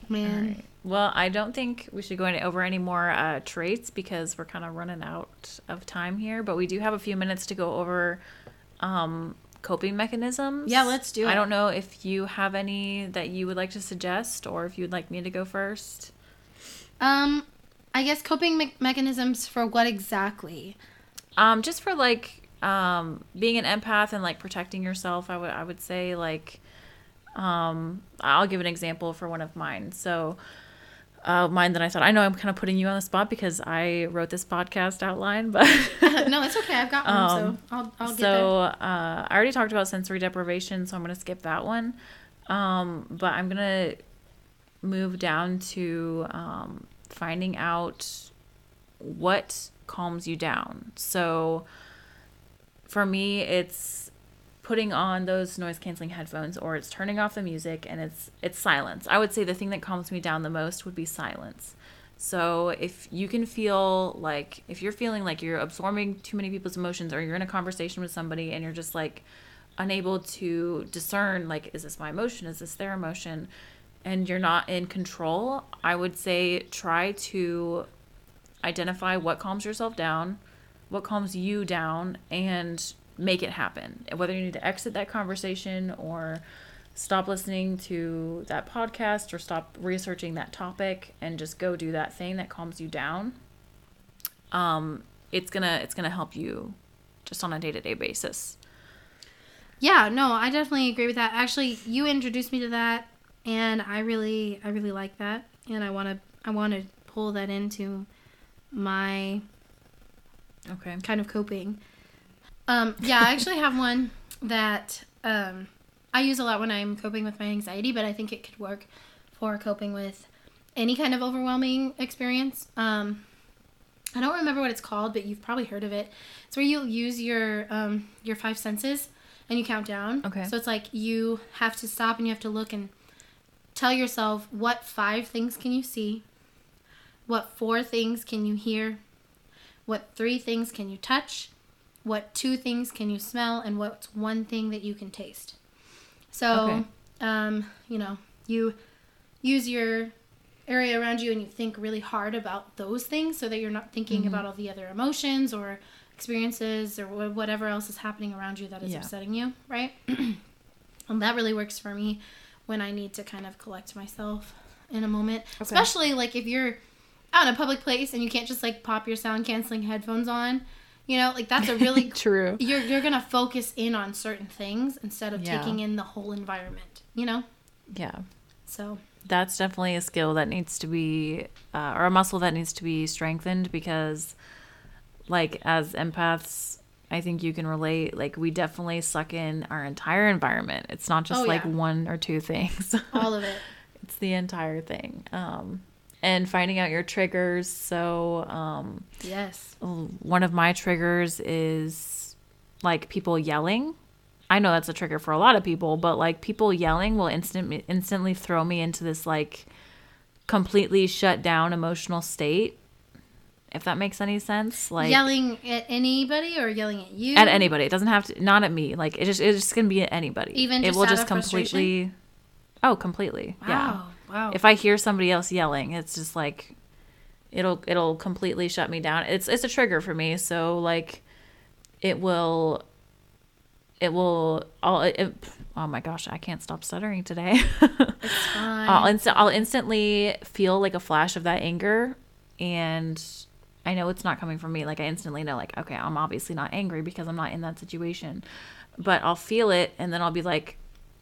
Man. Well, I don't think we should go any, over any more uh, traits because we're kind of running out of time here. But we do have a few minutes to go over um, coping mechanisms. Yeah, let's do it. I don't know if you have any that you would like to suggest or if you would like me to go first. Um, I guess coping me- mechanisms for what exactly? Um, just for like um, being an empath and like protecting yourself, I would I would say like um, I'll give an example for one of mine. So uh, mine that I thought I know I'm kind of putting you on the spot because I wrote this podcast outline, but no, it's okay. I've got one, Um, so I'll, I'll get so uh, I already talked about sensory deprivation, so I'm gonna skip that one. Um, but I'm gonna move down to um, finding out what calms you down. So for me, it's putting on those noise canceling headphones or it's turning off the music and it's it's silence. I would say the thing that calms me down the most would be silence. So if you can feel like if you're feeling like you're absorbing too many people's emotions or you're in a conversation with somebody and you're just like unable to discern like is this my emotion is this their emotion and you're not in control, I would say try to identify what calms yourself down, what calms you down, and make it happen. Whether you need to exit that conversation or stop listening to that podcast or stop researching that topic and just go do that thing that calms you down. Um, it's gonna it's gonna help you just on a day to day basis. Yeah, no, I definitely agree with that. Actually, you introduced me to that, and I really, I really like that, and I want to, I want to pull that into my Okay. kind of coping. Um, yeah, I actually have one that um, I use a lot when I'm coping with my anxiety, but I think it could work for coping with any kind of overwhelming experience. Um, I don't remember what it's called, but you've probably heard of it. It's where you use your um, your five senses and you count down. Okay. So it's like you have to stop and you have to look and tell yourself what five things can you see, what four things can you hear, what three things can you touch, what two things can you smell, and what's one thing that you can taste. So, Okay. um, you know, you use your area around you and you think really hard about those things so that you're not thinking Mm-hmm. about all the other emotions or experiences or wha- whatever else is happening around you that is Yeah. upsetting you, right? and that really works for me when I need to kind of collect myself in a moment, especially like if you're out in a public place and you can't just like pop your sound canceling headphones on. You know, like that's a really True. you're you're gonna focus in on certain things instead of Yeah. taking in the whole environment. You know, Yeah. so that's definitely a skill that needs to be uh, or a muscle that needs to be strengthened because like as empaths i think you can relate like we definitely suck in our entire environment it's not just Oh, like yeah. one or two things all of it. it's the entire thing um and finding out your triggers so um Yes. one of my triggers is like people yelling. I know that's a trigger for a lot of people, but like people yelling will instant instantly throw me into this like completely shut down emotional state. If that makes any sense, like yelling at anybody or yelling at you at anybody. It doesn't have to not at me. Like it just it's just gonna be at anybody. Even it will just completely Oh, completely. Yeah. Wow. If I hear somebody else yelling, it's just like it'll it'll completely shut me down. It's it's a trigger for me, so like it will it will I'll it, oh my gosh, I can't stop stuttering today. it's fine. I'll inst- I'll instantly feel like a flash of that anger and I know it's not coming from me. Like I instantly know like okay, I'm obviously not angry because I'm not in that situation. But I'll feel it and then I'll be like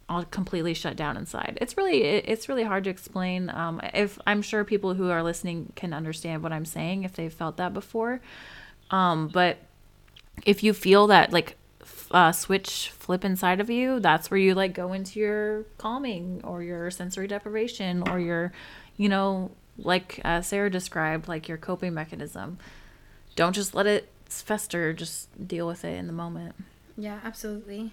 I'll completely shut down inside. It's really it's really hard to explain. Um, if I'm sure people who are listening can understand what I'm saying if they've felt that before. Um, but if you feel that like uh, switch flip inside of you, that's where you like go into your calming or your sensory deprivation or your, you know, like uh, Sarah described, like your coping mechanism. Don't just let it fester. Just deal with it in the moment. Yeah, absolutely.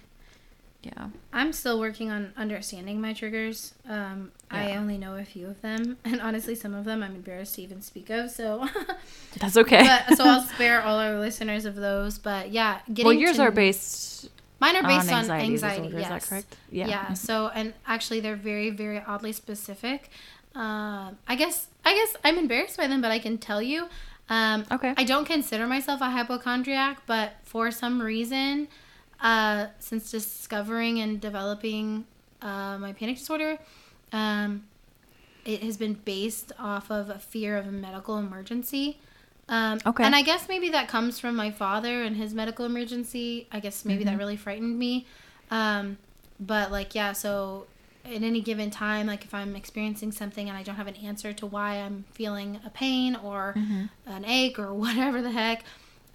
Yeah. I'm still working on understanding my triggers. Um, I only know a few of them, and honestly, some of them I'm embarrassed to even speak of. So, That's okay. but, so I'll spare all our listeners of those. But yeah, getting well, yours to- are based Mine are based on on anxiety, disorder. yes. Is that correct? Yeah. Yeah. So, and actually, they're very, very oddly specific. Um, I guess, I guess I'm embarrassed by them, but I can tell you. Um, Okay. I don't consider myself a hypochondriac, but for some reason, uh, since discovering and developing uh, my panic disorder, um, it has been based off of a fear of a medical emergency. Um, Okay. And I guess maybe that comes from my father and his medical emergency. I guess maybe that really frightened me. Um, but like, yeah, so at any given time, like if I'm experiencing something and I don't have an answer to why I'm feeling a pain or an ache or whatever the heck,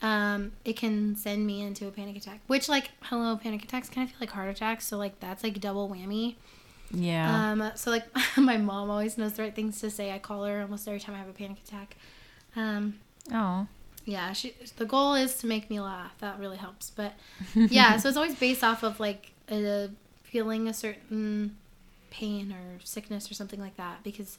um, it can send me into a panic attack. Which, like, hello, panic attacks kind of feel like heart attacks. So, like, that's like double whammy. yeah. Um, so like my mom always knows the right things to say. I call her almost every time I have a panic attack. Um, oh. yeah, she. The goal is to make me laugh. That really helps. But yeah, so it's always based off of like a, feeling a certain pain or sickness or something like that because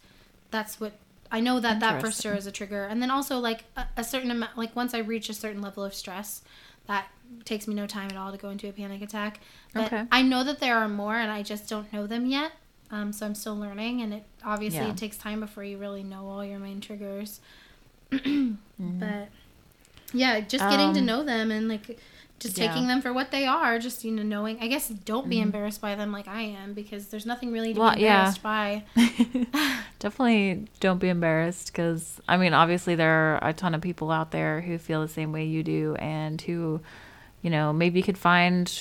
that's what I know that that for sure is a trigger. And then also like a, a certain amount, like once I reach a certain level of stress, that takes me no time at all to go into a panic attack. But Okay. I know that there are more, and I just don't know them yet. Um, so I'm still learning, and it obviously Yeah. it takes time before you really know all your main triggers. Mm-hmm. But yeah, just getting to Um, know them and like just yeah. taking them for what they are. Just you know knowing. I guess don't be embarrassed by them like I am because there's nothing really to Mm-hmm. Well, be yeah. embarrassed by. Definitely don't be embarrassed because, I mean, obviously there are a ton of people out there who feel the same way you do and who, you know, maybe you could find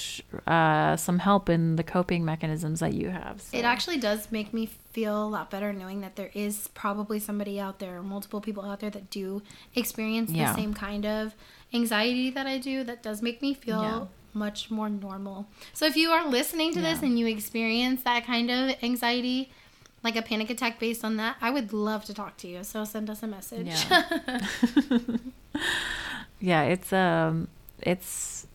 uh, some help in the coping mechanisms that you have. So. It actually does make me feel a lot better knowing that there is probably somebody out there, multiple people out there that do experience Yeah. the same kind of anxiety that I do. That does make me feel Yeah. much more normal. So if you are listening to this and you experience that kind of anxiety, like a panic attack based on that, I would love to talk to you. So send us a message. Yeah. yeah, it's um, it's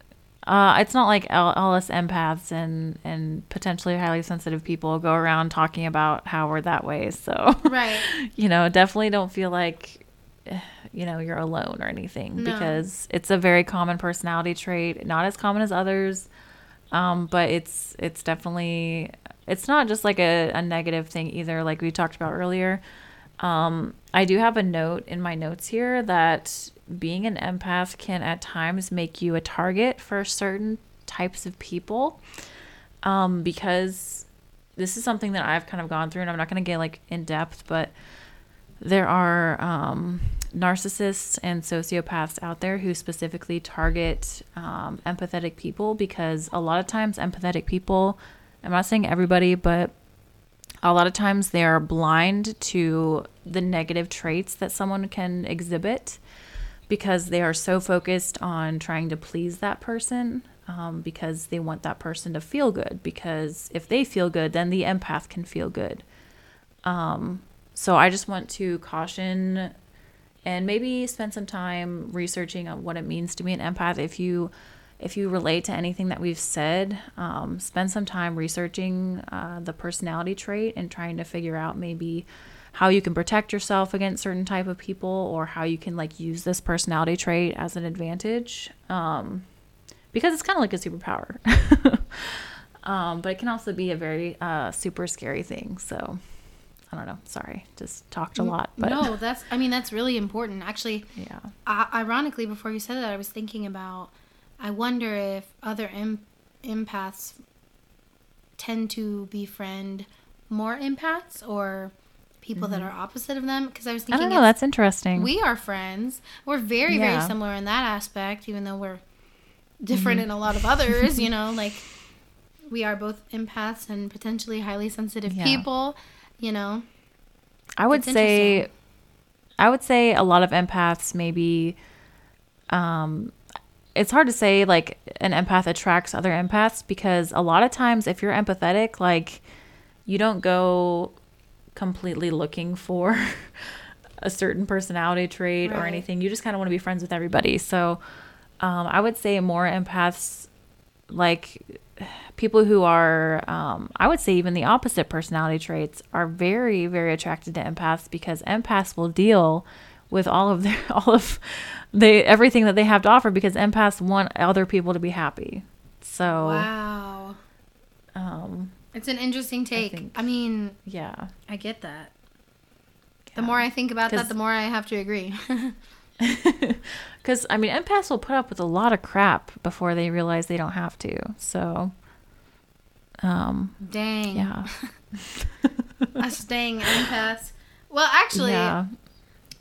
uh, it's not like all, all us empaths and and potentially highly sensitive people go around talking about how we're that way. So right. you know, definitely don't feel like you know you're alone or anything No. because it's a very common personality trait, not as common as others, um, but it's it's definitely it's not just like a, a negative thing either. Like we talked about earlier, um, I do have a note in my notes here that being an empath can at times make you a target for certain types of people um, because this is something that I've kind of gone through, and I'm not going to get like in depth, but there are um, narcissists and sociopaths out there who specifically target um, empathetic people because a lot of times empathetic people, I'm not saying everybody, but a lot of times they are blind to the negative traits that someone can exhibit because they are so focused on trying to please that person um, because they want that person to feel good because if they feel good then the empath can feel good. Um, so i just want to caution and maybe spend some time researching on what it means to be an empath. If you if you relate to anything that we've said um, spend some time researching uh, the personality trait and trying to figure out maybe how you can protect yourself against certain type of people or how you can like use this personality trait as an advantage um, because it's kind of like a superpower. Um, but it can also be a very uh, super scary thing so i don't know sorry just talked a lot but no, that's. I mean, that's really important. Actually, yeah I, ironically, before you said that, I was thinking about. I wonder if other em- empaths tend to befriend more empaths or people that are opposite of them. Because I was Mm-hmm. i don't know that's interesting we are friends. We're very, Yeah. very similar in that aspect, even though we're different in a lot of others. you know, like we are both empaths and potentially highly sensitive Yeah. people. You know, I would It's say. I would say a lot of empaths maybe, um, it's hard to say like an empath attracts other empaths because a lot of times if you're empathetic, like you don't go completely looking for a certain personality trait or anything. You just kind of want to be friends with everybody. So um, I would say more empaths, like people who are, um, I would say even the opposite personality traits, are very, very attracted to empaths because empaths will deal with all of their, all of they everything that they have to offer because empaths want other people to be happy. So, Wow. um, It's an interesting take. I, think- mean, yeah. I get that. The more I think about that, the more I have to agree. Because I mean, empaths will put up with a lot of crap before they realize they don't have to. So, um, Dang. yeah, Us dang empaths. Well, actually, yeah,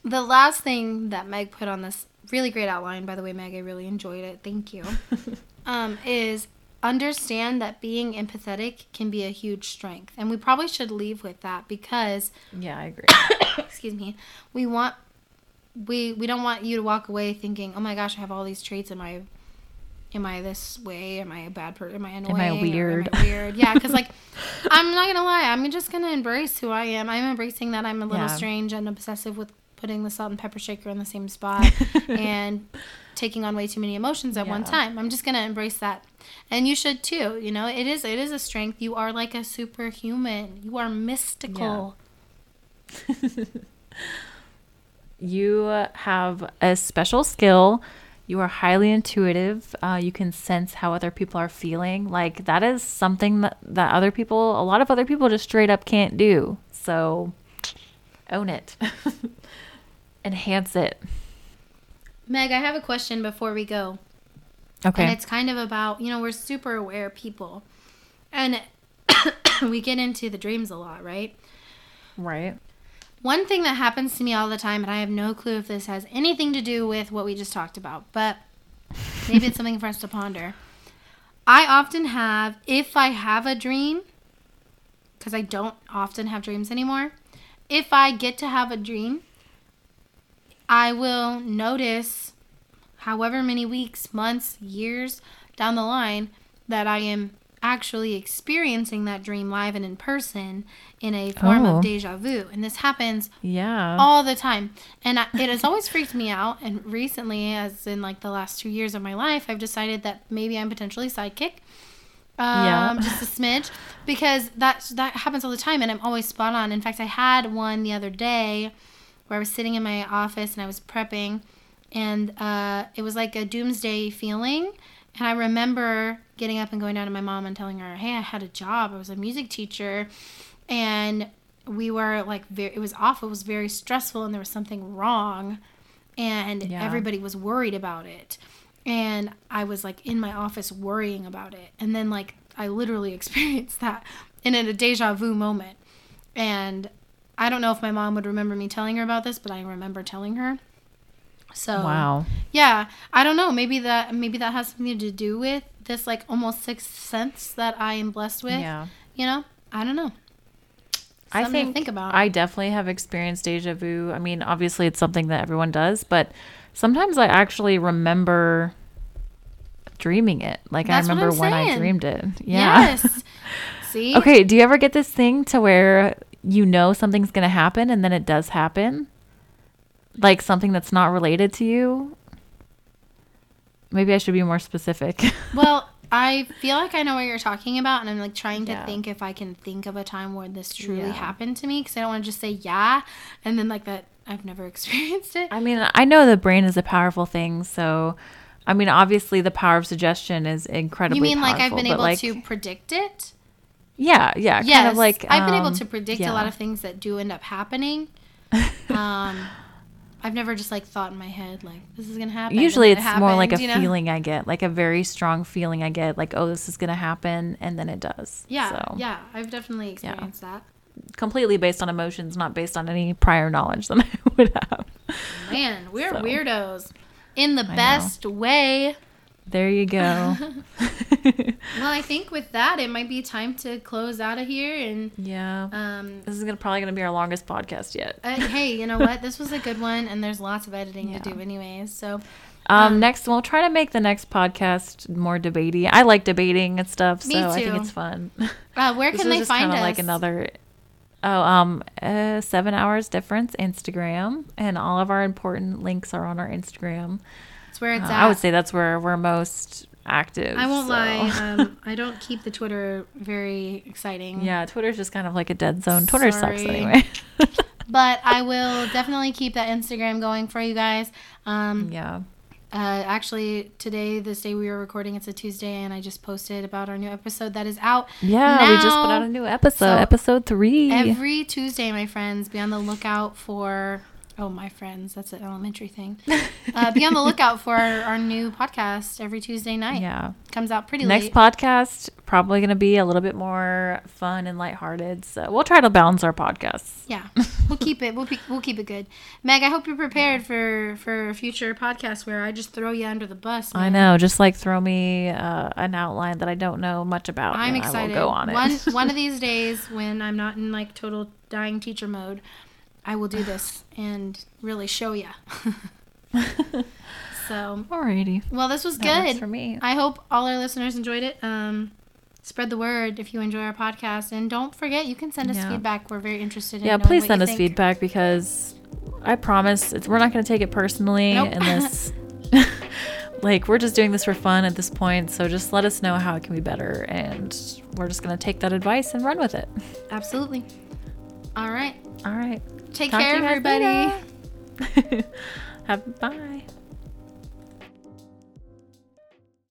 the last thing that Meg put on this really great outline, by the way, Meg, I really enjoyed it. Thank you. um, is understand that being empathetic can be a huge strength. And we probably should leave with that because yeah. I agree. excuse me, we want we we don't want you to walk away thinking, "Oh my gosh, I have all these traits. Am I am I this way? Am I a bad person? Am I annoying? Am I weird?" Am I weird? Yeah, because like I'm not gonna lie, I'm just gonna embrace who I am. I'm embracing that I'm a little Yeah. strange and obsessive with putting the salt and pepper shaker in the same spot and taking on way too many emotions at one time. I'm just gonna embrace that. And you should too. You know, it is it is a strength. You are like a superhuman. You are mystical. you have a special skill. You are highly intuitive. Uh, you can sense how other people are feeling. Like that is something that, that other people, a lot of other people, just straight up can't do. So own it, enhance it. Meg, I have a question before we go. Okay. And it's kind of about, you know, we're super aware people. And we get into the dreams a lot, right? right. One thing that happens to me all the time, and I have no clue if this has anything to do with what we just talked about, but maybe it's something for us to ponder. I often have, if I have a dream, because I don't often have dreams anymore, if I get to have a dream, I will notice, however many weeks, months, years down the line, that I am actually experiencing that dream live and in person in a form Oh. of deja vu. And this happens Yeah. all the time. And I, it has always freaked me out. And recently, as in like the last two years of my life, I've decided that maybe I'm potentially sidekick. Um, Yeah. just a smidge because that that happens all the time, and I'm always spot on. In fact, I had one the other day where I was sitting in my office and I was prepping, and uh, it was like a doomsday feeling. And I remember getting up and going down to my mom and telling her, "Hey, I had a job. I was a music teacher, and we were like, very, it was awful. It was very stressful, and there was something wrong, and Yeah. everybody was worried about it." And I was like in my office worrying about it, and then like I literally experienced that in a deja vu moment, and I don't know if my mom would remember me telling her about this, but I remember telling her. So wow. yeah, I don't know. Maybe that maybe that has something to do with this like almost sixth sense that I am blessed with. Yeah. You know, I don't know. I Something to think, think about. I definitely have experienced deja vu. I mean, obviously it's something that everyone does, but sometimes I actually remember dreaming it. Like That's I remember when I dreamed it. Yeah. Yes. See. okay, do you ever get this thing to where you know something's going to happen and then it does happen? Like something that's not related to you? Maybe I should be more specific. Well, I feel like I know what you're talking about, and I'm like trying to Yeah. think if I can think of a time where this truly Yeah. happened to me because I don't want to just say yeah, and then like that I've never experienced it. I mean, I know the brain is a powerful thing, so I mean, obviously the power of suggestion is incredibly You mean like I've been able like, to predict it? Yeah, yeah, yes, kind of like I've been able um, to predict yeah. a lot of things that do end up happening. um, I've never just like thought in my head like this is gonna happen. Usually, it's it more like a you know? feeling I get, like a very strong feeling I get, like oh, this is gonna happen, and then it does. Yeah, so, yeah, I've definitely experienced that. completely based on emotions, not based on any prior knowledge that I would have. Man, we're So. weirdos in the know. best way. There you go. Well, I think with that, it might be time to close out of here. And yeah, um, this is gonna probably gonna be our longest podcast yet. uh, hey, you know what? This was a good one, and there's lots of editing Yeah. to do, anyways. So Um, Um, next, we'll try to make the next podcast more debatey. I like debating and stuff, so I think it's fun. Uh, where can they find us? like another. Oh, um, uh, seven hours difference Instagram, and all of our important links are on our Instagram. It's where it's Uh, at. I would say that's where we're most active. I won't so- lie. Um, I don't keep the Twitter very exciting. yeah, Twitter's just kind of like a dead zone. Twitter sucks anyway. But I will definitely keep that Instagram going for you guys. Um, yeah. uh, actually, today, this day we were recording, it's a Tuesday, and I just posted about our new episode that is out Yeah, we just put out a new episode, so episode three. every Tuesday, my friends. Be on the lookout for. Oh, my friends. That's an elementary thing. Uh, be on the lookout for our, our new podcast every Tuesday night. yeah. Comes out pretty Next late. podcast probably going to be a little bit more fun and lighthearted. So we'll try to balance our podcasts. Yeah, we'll keep it. We'll, be, we'll keep it good. Meg, I hope you're prepared for for a future podcast where I just throw you under the bus. I know. Just like throw me uh, an outline that I don't know much about. I'm and excited. Go on it. One one of these days, when I'm not in like total dying teacher mode, I will do this and really show you. so, Alrighty. well, this was That good. for me. I hope all our listeners enjoyed it. Um, spread the word if you enjoy our podcast, and don't forget you can send us Yeah. feedback. We're very interested in. Yeah, please send us think. feedback because I promise it's, we're not going to take it personally Nope. this. like we're just doing this for fun at this point, so just let us know how it can be better, and we're just going to take that advice and run with it. Absolutely. All right. All right. Take Talk care, everybody. Have bye.